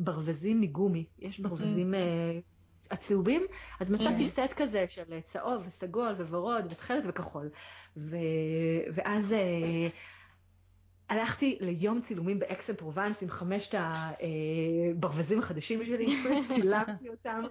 ברווזים מגומי, יש ברווזים mm-hmm. הצהובים, אז מצאתי mm-hmm. סט כזה של צהוב וסגול וורוד ותכלת וכחול. ו... ואז... הלכתי ליום צילומים באקסל פרובנס עם חמשת הברווזים החדשים שלי, צילמתי אותם,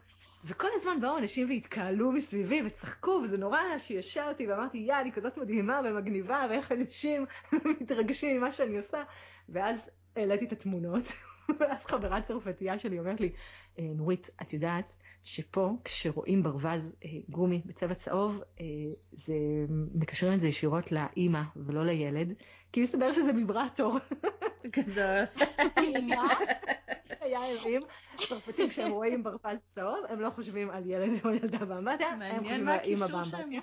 וכל הזמן באו אנשים והתקהלו מסביבי וצחקו, וזה נורא שישר אותי, ואמרתי, יא, אני כזאת מדהימה ומגניבה, ואיך אנשים מתרגשים ממה שאני עושה. ואז העליתי את התמונות, ואז חברה צרפתייה שלי אומרת לי, אה, נורית, את יודעת שפה כשרואים ברווז אה, גומי בצבע צהוב, אה, זה, מקשרים את זה ישירות לאימא ולא לילד, כי מסתבר שזה ויברטור. גדול. היה הרים, צרפתים כשהם רואים ברווז צהוב, הם לא חושבים על ילד או ילדה באמבטיה, הם חושבים על אימא באמבטיה.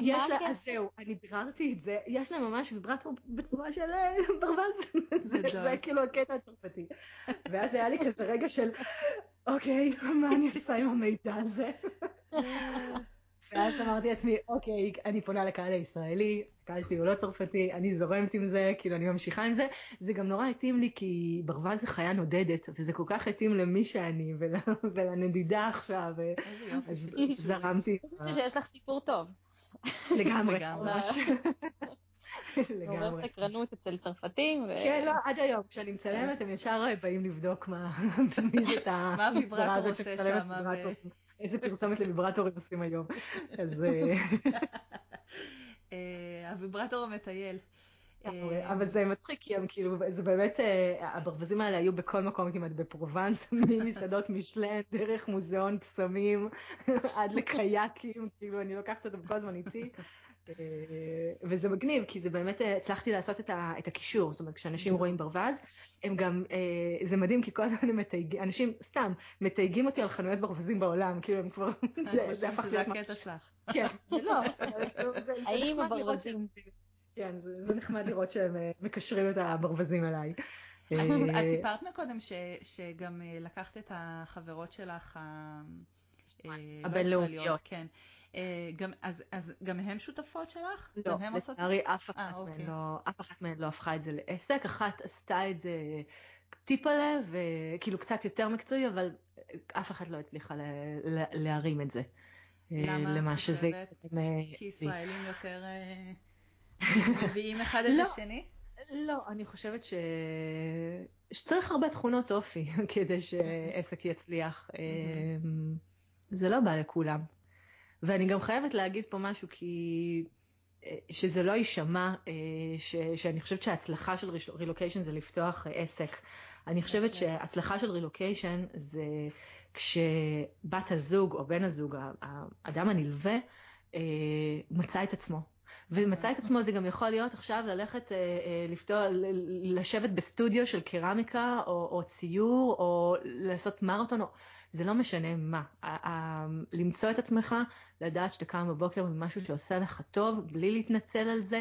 יש לה, אז זהו, אני ביררתי את זה, יש לה ממש ויברטור בצורה של ברווז, זה כאילו הקטע הצרפתי. ואז היה לי כזה רגע של, אוקיי, מה אני עושה עם המידע הזה? ואז אמרתי לעצמי, אוקיי, אני פונה לקהל הישראלי, הקהל שלי הוא לא צרפתי, אני זורמת עם זה, כאילו אני ממשיכה עם זה. זה גם נורא התאים לי, כי ברווז זה חיה נודדת, וזה כל כך התאים למי שאני ולנדידה עכשיו, אז זרמתי. אני חושבת שיש לך סיפור טוב. לגמרי, ממש. מעורר סקרנות אצל צרפתים. כן, לא, עד היום, כשאני מצלמת, הם ישר באים לבדוק מה, מה הוויברטור עושה שם. איזה פרסומת לוויברטורים עושים היום. אז... אה, הוויברטור המטייל. אה, אבל זה מצחיק, כי הם כאילו, זה באמת, אה, הברווזים האלה היו בכל מקום כמעט בפרובנס, ממסעדות משלן, דרך מוזיאון פסמים, עד לקייקים, כאילו אני לוקחת אותם כל הזמן איתי. וזה מגניב, כי זה באמת, הצלחתי לעשות את הקישור, זאת אומרת, כשאנשים רואים ברווז, הם גם, זה מדהים, כי כל הזמן הם מתייגים, אנשים סתם מתייגים אותי על חנויות ברווזים בעולם, כאילו הם כבר, זה הפך להיות... שזה הקטע שלך. כן, זה לא, האם הברווזים. כן, זה נחמד לראות שהם מקשרים את הברווזים אליי. את סיפרת מקודם שגם לקחת את החברות שלך, הבינלאומיות. כן. גם, אז, אז גם הן שותפות שלך? לא, לצערי אף אחת 아, מהן לא, אף אחת מהן לא הפכה את זה לעסק, אחת עשתה את זה טיפלה וכאילו קצת יותר מקצועי, אבל אף אחת לא הצליחה להרים את זה. למה למה את שזה... כי ישראלים יותר מביאים אחד את השני? לא, אני חושבת ש... שצריך הרבה תכונות אופי כדי שעסק יצליח. זה לא בא לכולם. ואני גם חייבת להגיד פה משהו, כי שזה לא יישמע, ש... שאני חושבת שההצלחה של רילוקיישן זה לפתוח עסק. אני חושבת שהצלחה של רילוקיישן זה כשבת הזוג או בן הזוג, האדם הנלווה, מצא את עצמו. ומצא את עצמו זה גם יכול להיות עכשיו ללכת לפתוח, לשבת בסטודיו של קרמיקה או, או ציור או לעשות מרתון, או, זה לא משנה מה. למצוא את עצמך, לדעת שאתה קם בבוקר ממשהו שעושה לך טוב, בלי להתנצל על זה,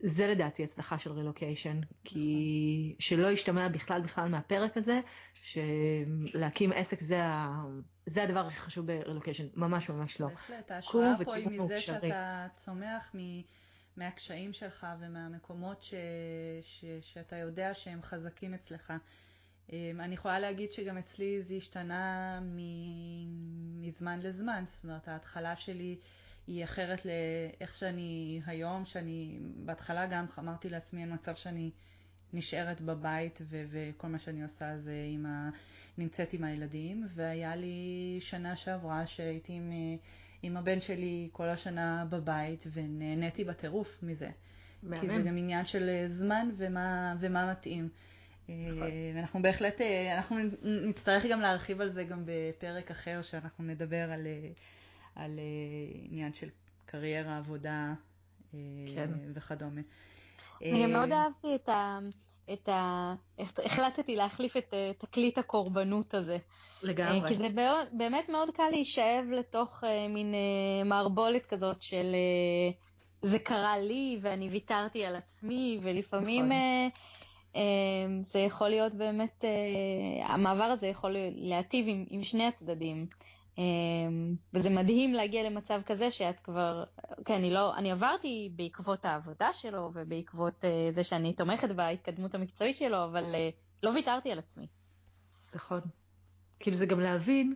זה לדעתי הצלחה של רילוקיישן, כי שלא ישתמע בכלל בכלל מהפרק הזה, שלהקים עסק זה, ה... זה הדבר הכי חשוב ברילוקיישן, ממש ממש לא. בהחלט, ההשוואה פה היא מזה שאתה צומח מ... מהקשיים שלך ומהמקומות ש... ש... שאתה יודע שהם חזקים אצלך. אני יכולה להגיד שגם אצלי זה השתנה. מזמן לזמן, זאת אומרת ההתחלה שלי היא אחרת לאיך שאני היום, שאני בהתחלה גם אמרתי לעצמי אין מצב שאני נשארת בבית ו- וכל מה שאני עושה זה עם ה... נמצאת עם הילדים, והיה לי שנה שעברה שהייתי עם, עם הבן שלי כל השנה בבית ונהניתי בטירוף מזה. מהמם. כי זה גם עניין של זמן ומה, ומה מתאים. נכון. ואנחנו בהחלט, אנחנו נצטרך גם להרחיב על זה גם בפרק אחר, שאנחנו נדבר על על uh, עניין של קריירה, עבודה כן. וכדומה. אני מאוד אהבתי את ה... את ה... החלטתי להחליף את תקליט הקורבנות הזה. לגמרי. כי זה באמת מאוד קל להישאב לתוך מין מערבולת כזאת של זה קרה לי ואני ויתרתי על עצמי, ולפעמים נכון. זה יכול להיות באמת, המעבר הזה יכול להטיב עם, עם שני הצדדים. אמ, וזה מדהים להגיע למצב כזה שאת כבר, כן, אני לא, אני עברתי בעקבות העבודה שלו ובעקבות uh, זה שאני תומכת בהתקדמות המקצועית שלו, אבל uh, לא ויתרתי על עצמי. נכון. כאילו זה גם להבין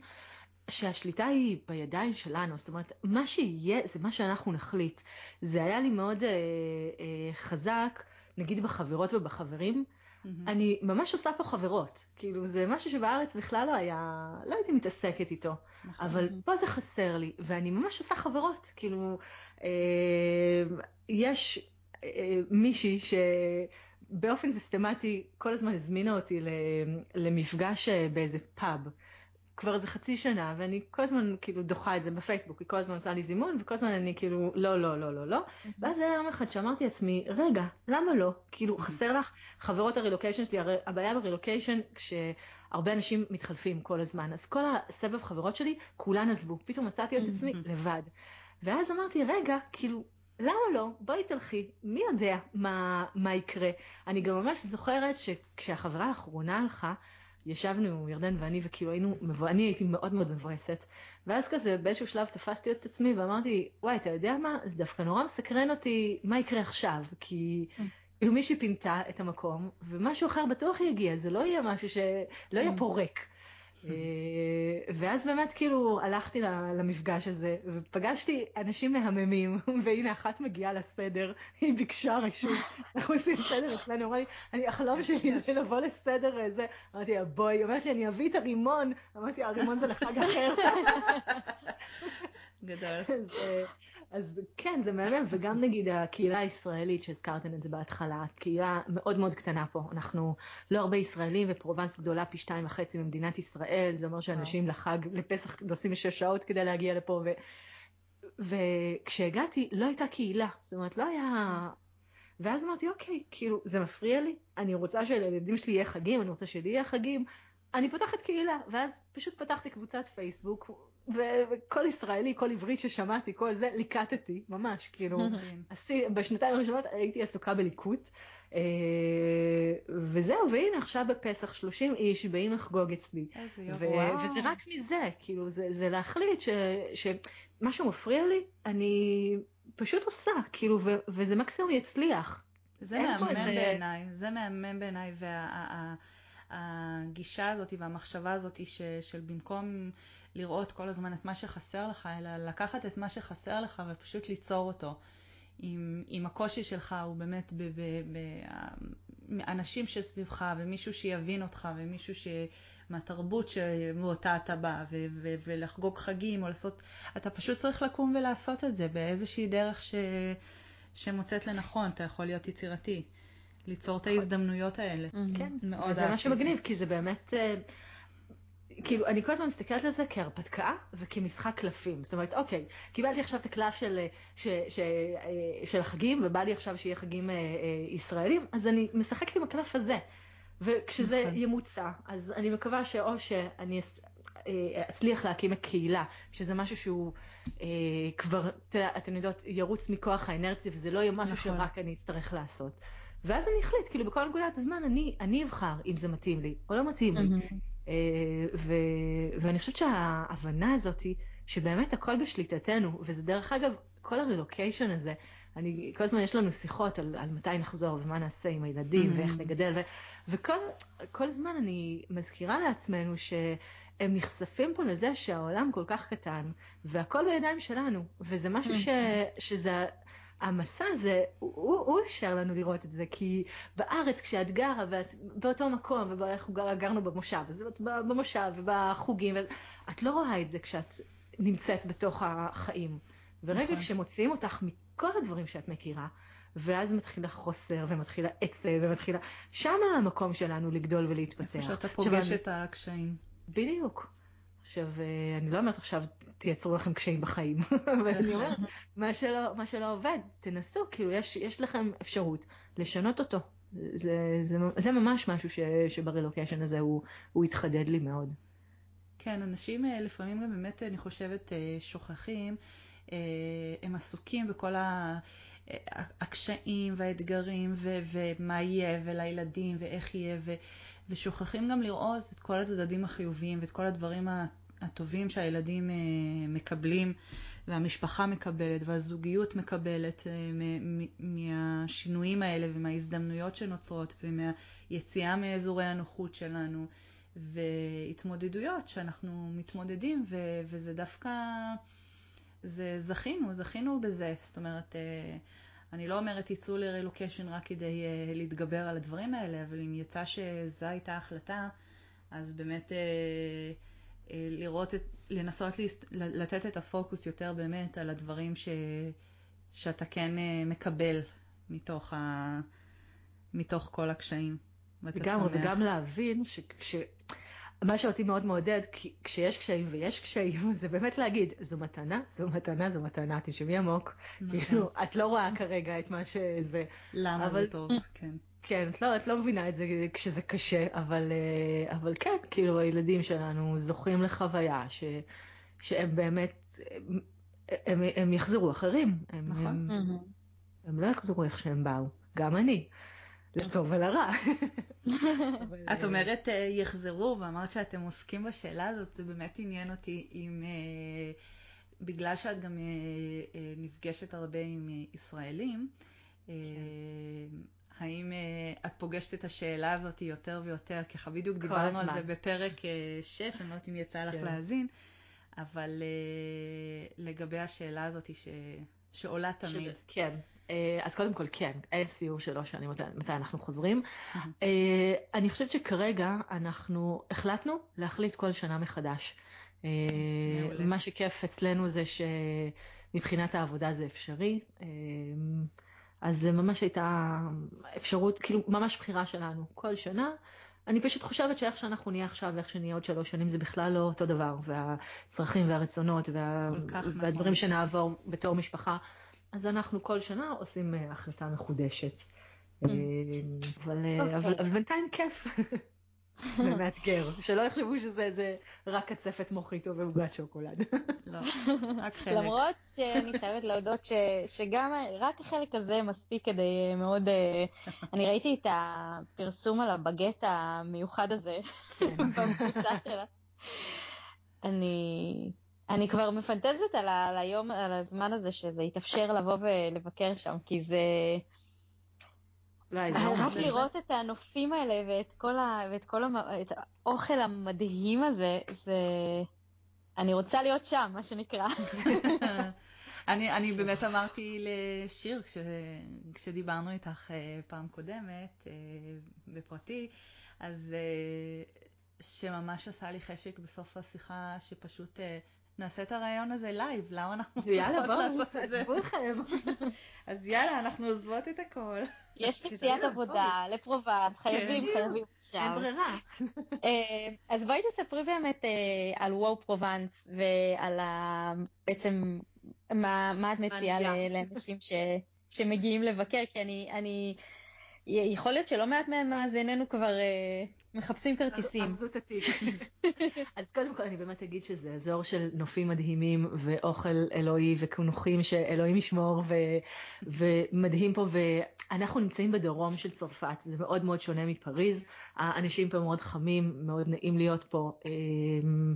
שהשליטה היא בידיים שלנו, זאת אומרת, מה שיהיה זה מה שאנחנו נחליט. זה היה לי מאוד uh, uh, חזק, נגיד בחברות ובחברים, Mm-hmm. אני ממש עושה פה חברות, כאילו זה משהו שבארץ בכלל לא היה, לא הייתי מתעסקת איתו, נכון. אבל פה זה חסר לי, ואני ממש עושה חברות, כאילו אה, יש אה, מישהי שבאופן סיסטמטי כל הזמן הזמינה אותי למפגש אה, באיזה פאב. כבר איזה חצי שנה, ואני כל הזמן כאילו דוחה את זה בפייסבוק, היא כל הזמן עושה לי זימון, וכל הזמן אני כאילו, לא, לא, לא, לא, לא. ואז היה יום אחד שאמרתי לעצמי, רגע, למה לא? כאילו, חסר לך חברות הרילוקיישן שלי, הרי הבעיה ברילוקיישן, כשהרבה אנשים מתחלפים כל הזמן, אז כל הסבב חברות שלי, כולן עזבו, פתאום מצאתי את עצמי לבד. ואז אמרתי, רגע, כאילו, למה לא? בואי תלכי, מי יודע מה, מה יקרה. אני גם ממש זוכרת שכשהחברה האחרונה הלכה, ישבנו, ירדן ואני, וכאילו היינו, אני הייתי מאוד מאוד מבואסת. ואז כזה באיזשהו שלב תפסתי את עצמי ואמרתי, וואי, אתה יודע מה? זה דווקא נורא מסקרן אותי מה יקרה עכשיו, כי. כאילו מישהי פינתה את המקום, ומשהו אחר בטוח יגיע, זה לא יהיה משהו ש... לא יהיה mm. פה ריק. אה, ואז באמת כאילו הלכתי למפגש הזה ופגשתי אנשים מהממים והנה אחת מגיעה לסדר היא ביקשה רשות. אנחנו עושים סדר אצלנו אמרה לי אני החלום שלי זה לבוא לסדר איזה אמרתי לה בואי. היא אומרת לי אני אביא את הרימון. אמרתי הרימון זה לחג אחר. גדול. אז כן, זה מהמם, וגם נגיד הקהילה הישראלית שהזכרתם את זה בהתחלה, קהילה מאוד מאוד קטנה פה. אנחנו לא הרבה ישראלים ופרובנס גדולה פי שתיים וחצי ממדינת ישראל, זה אומר שאנשים לחג, לפסח נוסעים שש שעות כדי להגיע לפה, ו... וכשהגעתי לא הייתה קהילה, זאת אומרת לא היה... ואז אמרתי, אוקיי, כאילו, זה מפריע לי, אני רוצה שלילדים שלי יהיה חגים, אני רוצה שלי יהיה חגים, אני פותחת קהילה, ואז פשוט פתחתי קבוצת פייסבוק, וכל ישראלי, כל עברית ששמעתי, כל זה, ליקטתי, ממש, כאילו, בשנתיים הראשונות הייתי עסוקה בליקוט, אה, וזהו, והנה עכשיו בפסח 30 איש באים לחגוג אצלי. איזה יופי. וזה רק מזה, כאילו, זה, זה להחליט ש, שמשהו מפריע לי, אני פשוט עושה, כאילו, ו, וזה מקסימום יצליח. זה מהמם בעיניי, זה מהמם בעיניי, והגישה הזאת והמחשבה הזאת של במקום לראות כל הזמן את מה שחסר לך, אלא לקחת את מה שחסר לך ופשוט ליצור אותו. אם, אם הקושי שלך הוא באמת באנשים שסביבך, ומישהו שיבין אותך, ומישהו ש... מהתרבות שמאותה אתה בא, ו- ו- ולחגוג חגים, או לעשות... אתה פשוט צריך לקום ולעשות את זה באיזושהי דרך ש... שמוצאת לנכון, אתה יכול להיות יצירתי. ליצור את ההזדמנויות האלה. כן, מאוד זה מה שמגניב, כי זה באמת... אה, כאילו, אני כל הזמן מסתכלת על זה כהרפתקה וכמשחק קלפים. זאת אומרת, אוקיי, קיבלתי עכשיו את הקלף של, ש, ש, אה, של החגים, ובא לי עכשיו שיהיה חגים אה, אה, ישראלים, אז אני משחקת עם הקלף הזה. וכשזה נכון. ימוצע, אז אני מקווה שאו שאני אצליח להקים את קהילה, שזה משהו שהוא אה, כבר, אתה יודע, אתן יודעות, ירוץ מכוח האנרציה, וזה לא יהיה משהו נכון. שרק אני אצטרך לעשות. ואז אני אחליט, כאילו בכל נקודת זמן אני, אני אבחר אם זה מתאים לי או לא מתאים לי. אה, ו- ואני חושבת שההבנה הזאת היא שבאמת הכל בשליטתנו, וזה דרך אגב, כל הרילוקיישן הזה, אני, כל הזמן יש לנו שיחות על, על מתי נחזור ומה נעשה עם הילדים mm-hmm. ואיך נגדל, ו, וכל הזמן אני מזכירה לעצמנו שהם נחשפים פה לזה שהעולם כל כך קטן, והכל בידיים שלנו, וזה משהו ש, שזה המסע הזה, הוא, הוא אפשר לנו לראות את זה, כי בארץ כשאת גרה ואת באותו מקום, ואנחנו גר, גרנו במושב, אז את במושב ובחוגים, את לא רואה את זה כשאת נמצאת בתוך החיים. ורגע נכון. כשמוציאים אותך מכל הדברים שאת מכירה, ואז מתחיל החוסר, ומתחיל העצב, ומתחיל... שם המקום שלנו לגדול ולהתפתח. איפה שאתה פוגש את הקשיים. בדיוק. עכשיו, אה, אני לא אומרת עכשיו, תייצרו לכם קשיים בחיים, אבל אני אומרת, מה שלא, מה שלא עובד, תנסו, כאילו, יש, יש לכם אפשרות לשנות אותו. זה, זה, זה ממש משהו ש, שברילוקיישן הזה הוא, הוא התחדד לי מאוד. כן, אנשים אה, לפעמים גם באמת, אני חושבת, אה, שוכחים, הם עסוקים בכל ה... הקשיים והאתגרים ו- ומה יהיה ולילדים ואיך יהיה ו- ושוכחים גם לראות את כל הצדדים החיוביים ואת כל הדברים הטובים שהילדים אה, מקבלים והמשפחה מקבלת והזוגיות מקבלת אה, מהשינויים האלה ומההזדמנויות שנוצרות ומהיציאה מאזורי הנוחות שלנו והתמודדויות שאנחנו מתמודדים ו- וזה דווקא, זה זכינו, זכינו בזה. זאת אומרת, אה, אני לא אומרת יצאו לרילוקיישן רק כדי להתגבר על הדברים האלה, אבל אם יצא שזו הייתה ההחלטה, אז באמת לראות, את, לנסות להסת, לתת את הפוקוס יותר באמת על הדברים ש, שאתה כן uh, מקבל מתוך, ה, מתוך כל הקשיים. לגמרי, וגם להבין שכש... מה שאותי מאוד מעודד, כשיש קשיים ויש קשיים, זה באמת להגיד, זו מתנה, זו מתנה, זו מתנה, תשמעי עמוק. נכון. כאילו, את לא רואה כרגע את מה שזה. למה אבל... זה טוב, כן. כן, את לא, את לא מבינה את זה כשזה קשה, אבל, אה, אבל כן, כאילו הילדים שלנו זוכים לחוויה ש, שהם באמת, הם, הם, הם יחזרו אחרים. הם, נכון. הם, הם, הם לא יחזרו איך שהם באו, גם אני. לטוב ולרע. את אה, אומרת יחזרו, ואמרת שאתם עוסקים בשאלה הזאת, זה באמת עניין אותי אם, בגלל שאת גם נפגשת הרבה עם ישראלים, כן. האם את פוגשת את השאלה הזאת יותר ויותר? ככה בדיוק דיברנו על זה בפרק 6, אני לא יודעת אם יצא לך כן. להאזין, אבל לגבי השאלה הזאת ש... שעולה תמיד. כן. אה, אז קודם כל כן, אין סיור שלוש שנים מתי, אנחנו חוזרים. אה, אני חושבת שכרגע אנחנו החלטנו להחליט כל שנה מחדש. אה, מה שכיף אצלנו זה שמבחינת העבודה זה אפשרי. אז זה ממש הייתה אפשרות, כאילו ממש בחירה שלנו כל שנה. אני פשוט חושבת שאיך שאנחנו נהיה עכשיו ואיך שנהיה עוד שלוש שנים זה בכלל לא אותו דבר, והצרכים והרצונות וה... והדברים נכון. שנעבור בתור משפחה אז אנחנו כל שנה עושים אה, החלטה מחודשת. Mm. אה, אבל, אה, אוקיי. אבל, בינתיים כיף. ומאתגר, שלא יחשבו שזה רק קצפת מוחיטו ועוגת שוקולד. לא, רק חלק. למרות שאני חייבת להודות ש, שגם רק החלק הזה מספיק כדי מאוד, אני ראיתי את הפרסום על הבגט המיוחד הזה, כן. בפריסה שלה. אני אני כבר מפנטזת על, ה, על היום, על הזמן הזה שזה יתאפשר לבוא ולבקר שם, כי זה... רק לראות את הנופים האלה ואת כל, ה, ואת כל המ, את האוכל המדהים הזה, זה... אני רוצה להיות שם, מה שנקרא. אני, אני באמת אמרתי לשיר, כש, כשדיברנו איתך אה, פעם קודמת, אה, בפרטי, אז אה, שממש עשה לי חשק בסוף השיחה, שפשוט נעשה את הרעיון הזה live, למה אנחנו צריכות לעשות את זה? יאללה, בואו, עזבו לכם. אז יאללה, אנחנו עוזבות את הכל. יש נסיעת עבודה לפרובנס, חייבים, כן. חייבים עכשיו. אין ברירה. אה, אז בואי תספרי באמת אה, על וואו פרובנס ועל בעצם מה את מציעה לאנשים שמגיעים לבקר, כי אני, יכול להיות שלא מעט מאזיננו כבר אה, מחפשים כרטיסים. ארזו את התיק. אז קודם כל אני באמת אגיד שזה אזור של נופים מדהימים ואוכל אלוהי וקונוחים שאלוהים ישמור ו, ומדהים פה ואנחנו נמצאים בדרום של צרפת, זה מאוד מאוד שונה מפריז, האנשים פה מאוד חמים, מאוד נעים להיות פה. אמ,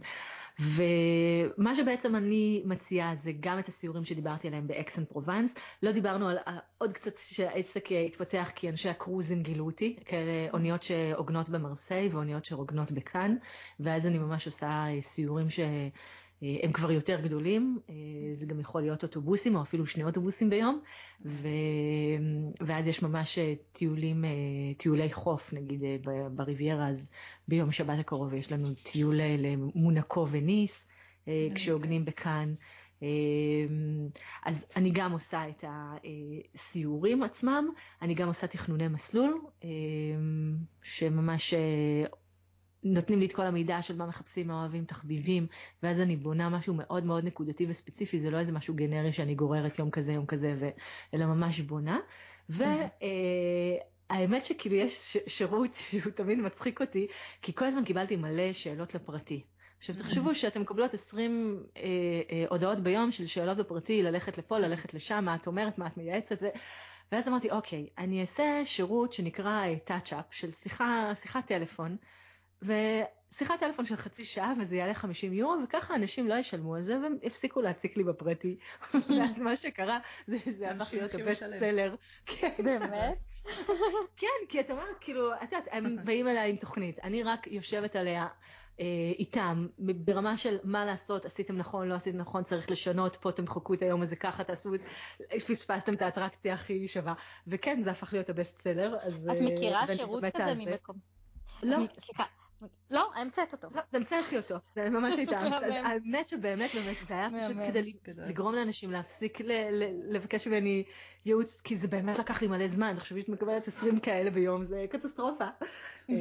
ומה שבעצם אני מציעה זה גם את הסיורים שדיברתי עליהם באקסן פרובנס. לא דיברנו על עוד קצת שהעסק התפתח כי אנשי הקרוזים גילו אותי, כאלה אוניות שעוגנות במרסיי ואוניות שעוגנות בכאן, ואז אני ממש עושה סיורים ש... אה, הם כבר יותר גדולים, אה, זה גם יכול להיות אוטובוסים או אפילו שני אוטובוסים ביום, ו... ואז יש ממש אה, טיולים, טיולי חוף נגיד בריביירה, אז ביום שבת הקרוב יש לנו טיול למונקו וניס, כשהוגנים בכאן. אז אני גם עושה את הסיורים עצמם, אני גם עושה תכנוני מסלול, שממש נותנים לי את כל המידע של מה מחפשים, מה אוהבים, תחביבים, ואז אני בונה משהו מאוד מאוד נקודתי וספציפי, זה לא איזה משהו גנרי שאני גוררת יום כזה, יום כזה, ו... אלא ממש בונה. והאמת אה, שכאילו יש שירות שהוא תמיד מצחיק אותי, כי כל הזמן קיבלתי מלא שאלות לפרטי. עכשיו תחשבו שאתם מקבלות 20 אה, אה, הודעות ביום של שאלות בפרטי, ללכת לפה, ללכת לשם, מה את אומרת, מה את מייעצת, ו... ואז אמרתי, אוקיי, אני אעשה שירות שנקרא טאצ'אפ, של שיחה, שיחת טלפון, ושיחת טלפון של חצי שעה וזה יעלה 50 יורו וככה אנשים לא ישלמו על זה והם הפסיקו להציק לי בפרטי. ואז מה שקרה זה שזה הפך להיות הבסט סלר. באמת? כן, כי את אומרת כאילו, את יודעת, הם באים אליי עם תוכנית, אני רק יושבת עליה. אה, איתם ברמה של מה לעשות עשיתם נכון לא עשיתם נכון צריך לשנות פה תמחקו את היום הזה ככה תעשו פספסתם את האטרקציה הכי שווה וכן זה הפך להיות הבסט סלר. את מכירה שירות כזה ממקום? לא. סליחה, לא, המצאת אותו. לא, המצאתי אותו, זה ממש הייתה, האמת שבאמת באמת זה היה פשוט כדי לגרום לאנשים להפסיק לבקש ממני ייעוץ, כי זה באמת לקח לי מלא זמן, תחשבי שאת מקבלת 20 כאלה ביום, זה קטסטרופה. אה,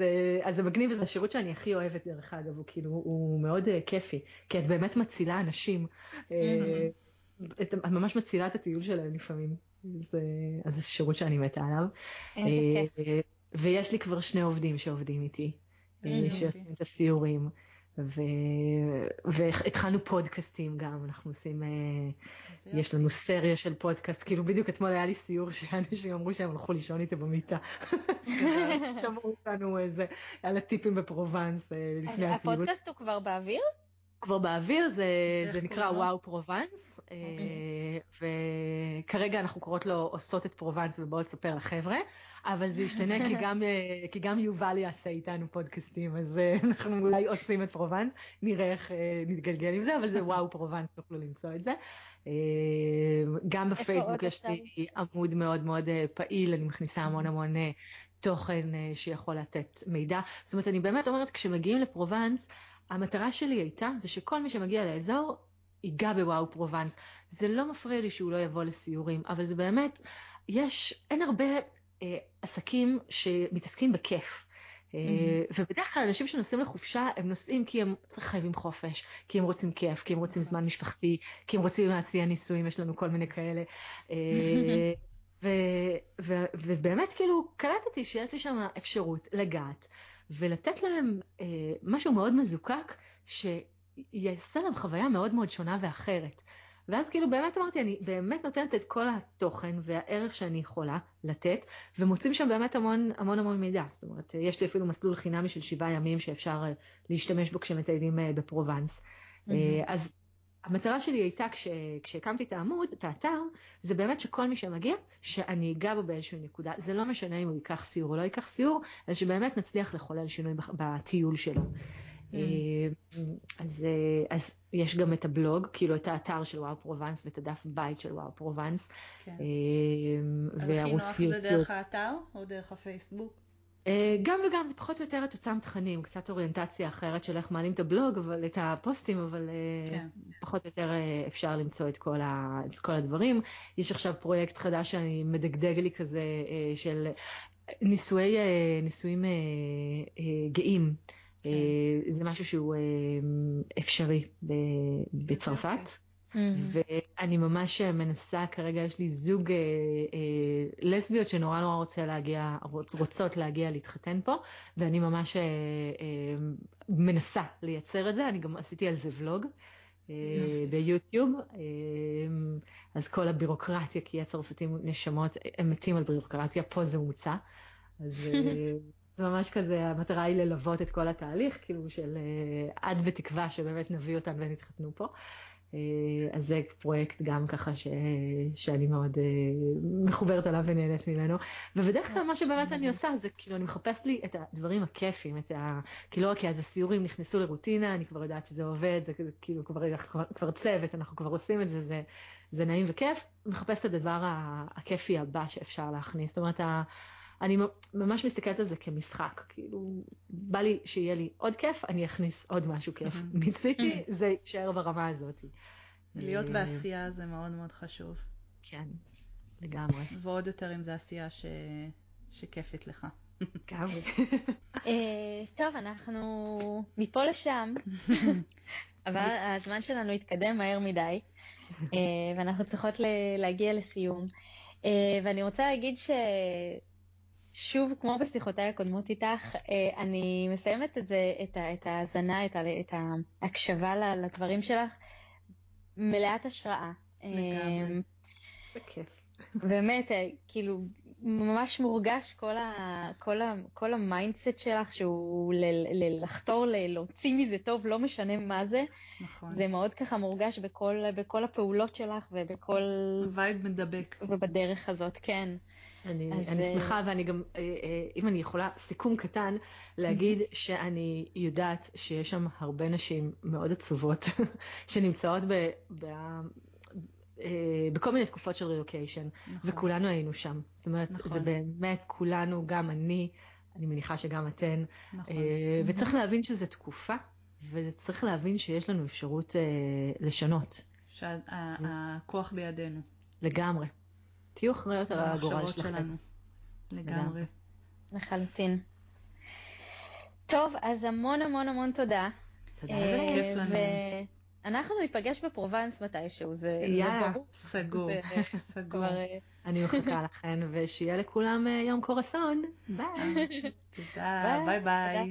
אה, אז זה מגניב, וזה השירות שאני הכי אוהבת דרך אגב, הוא כאילו, הוא מאוד אה, כיפי, כי את באמת מצילה אנשים, את ממש מצילה את הטיול שלהם לפעמים. אז זה שירות שאני מתה עליו. איזה כיף. ויש לי כבר שני עובדים שעובדים איתי, mm-hmm. שעושים את הסיורים. ו... והתחלנו פודקאסטים גם, אנחנו עושים, יש לנו סריה של פודקאסט, כאילו בדיוק אתמול היה לי סיור שאנשים אמרו שהם הלכו לישון איתי במיטה. שמעו אותנו איזה, על הטיפים בפרובנס לפני הטיול. הפודקאסט הוא כבר באוויר? כבר באוויר, זה, זה נקרא וואו פרובנס. וכרגע אנחנו קוראות לו עושות את פרובנס ובואו תספר לחבר'ה, אבל זה ישתנה כי גם, כי גם יובל יעשה איתנו פודקאסטים, אז אה, אנחנו אולי עושים את פרובנס, נראה איך אה, נתגלגל עם זה, אבל זה וואו פרובנס, תוכלו למצוא את זה. אה, גם בפייסבוק יש לי עמוד מאוד מאוד פעיל, אני מכניסה המון המון תוכן שיכול לתת מידע. זאת אומרת, אני באמת אומרת, כשמגיעים לפרובנס, המטרה שלי הייתה, זה שכל מי שמגיע לאזור ייגע בוואו פרובנס. זה לא מפריע לי שהוא לא יבוא לסיורים, אבל זה באמת, יש, אין הרבה אה, עסקים שמתעסקים בכיף. Mm-hmm. ובדרך כלל אנשים שנוסעים לחופשה הם נוסעים כי הם חייבים חופש, כי הם רוצים כיף, כי הם רוצים זמן משפחתי, כי הם רוצים להציע נישואים, יש לנו כל מיני כאלה. אה, ו- ו- ובאמת כאילו קלטתי שיש לי שם אפשרות לגעת ולתת להם אה, משהו מאוד מזוקק שיעשה להם חוויה מאוד מאוד שונה ואחרת. ואז כאילו באמת אמרתי, אני באמת נותנת את כל התוכן והערך שאני יכולה לתת, ומוצאים שם באמת המון המון המון מידע. זאת אומרת, יש לי אפילו מסלול חינמי של שבעה ימים שאפשר אה, להשתמש בו כשמטיילים אה, בפרובנס. Mm-hmm. אז המטרה שלי הייתה, כש, כשהקמתי את העמוד, את האתר, זה באמת שכל מי שמגיע, שאני אגע בו באיזושהי נקודה. זה לא משנה אם הוא ייקח סיור או לא ייקח סיור, אלא שבאמת נצליח לחולל שינוי בטיול שלו. Mm. אז, אז יש גם את הבלוג, כאילו את האתר של וואו פרובנס ואת הדף בית של וואו פרובנס. כן. יוטיוב. הכי נוח זה דרך האתר או דרך הפייסבוק? אה, גם וגם זה פחות או יותר את אותם תכנים, קצת אוריינטציה אחרת של איך מעלים את הבלוג, אבל את הפוסטים, אבל אה, כן. פחות או יותר אה, אפשר למצוא את כל, ה, את כל הדברים. יש עכשיו פרויקט חדש שאני מדגדג לי כזה של נישואי, נישואים גאים. כן. זה משהו שהוא אפשרי בצרפת. Mm-hmm. ואני ממש מנסה, כרגע יש לי זוג אה, אה, לסביות שנורא נורא רוצה להגיע, רוצות להגיע להתחתן פה, ואני ממש אה, אה, מנסה לייצר את זה, אני גם עשיתי על זה ולוג. אה, ביוטיוב, אה, אז כל הבירוקרטיה, כי הצרפתים נשמות, הם מתים על בירוקרטיה, פה זה מוצע. אז אה, זה ממש כזה, המטרה היא ללוות את כל התהליך, כאילו של עד בתקווה שבאמת נביא אותן ונתחתנו פה. אה, אז זה פרויקט גם ככה ש... שאני מאוד אה, מחוברת עליו ונהנית ממנו. ובדרך כלל מה שבאמת אני עושה זה כאילו אני מחפשת לי את הדברים הכיפים, את ה... כי לא רק כי אז הסיורים נכנסו לרוטינה, אני כבר יודעת שזה עובד, זה כאילו כבר, כבר, כבר צוות, אנחנו כבר עושים את זה, זה, זה נעים וכיף. מחפשת את הדבר הכיפי הבא שאפשר להכניס. זאת אומרת, אני ממש מסתכלת על זה כמשחק, כאילו, בא לי שיהיה לי עוד כיף, אני אכניס עוד משהו כיף. מיציתי, זה יישאר ברמה הזאת. להיות אה, בעשייה זה מאוד מאוד חשוב. כן, לגמרי. ועוד יותר אם זו עשייה ש... שכיפית לך. לגמרי. אה, טוב, אנחנו מפה לשם, אבל הזמן שלנו התקדם מהר מדי, אה, ואנחנו צריכות להגיע לסיום. ואני רוצה להגיד ש... שוב, כמו בשיחותיי הקודמות איתך, אה, אני מסיימת את זה, את, את ההאזנה, את, את ההקשבה לדברים שלך, מלאת השראה. לגמרי. אה, זה כיף. באמת, אה, כאילו, ממש מורגש כל, ה, כל, ה, כל ה mindset שלך, שהוא ל, ל, לחתור, ל, להוציא מזה טוב, לא משנה מה זה. נכון. זה מאוד ככה מורגש בכל, בכל הפעולות שלך ובכל... vibe מדבק. ובדרך הזאת, כן. אני, אז... אני שמחה, ואני גם, אה, אה, אם אני יכולה, סיכום קטן, להגיד שאני יודעת שיש שם הרבה נשים מאוד עצובות, שנמצאות ב... ב אה, בכל מיני תקופות של רילוקיישן, נכון. וכולנו היינו שם. זאת אומרת, נכון. זה באמת, כולנו, גם אני, אני מניחה שגם אתן, נכון. וצריך להבין שזו תקופה, וצריך להבין שיש לנו אפשרות לשנות. שהכוח בידינו. לגמרי. תהיו אחראיות על הגורל שלכם. לגמרי. לחלוטין. טוב, אז המון המון המון תודה. תודה, זה אה, כיף לנו. אנחנו ניפגש בפרובנס מתישהו, זה, ברור. סגור, סגור. אה, אני מחכה לכן, ושיהיה לכולם אה, יום קורסון. ביי. תודה, ביי ביי.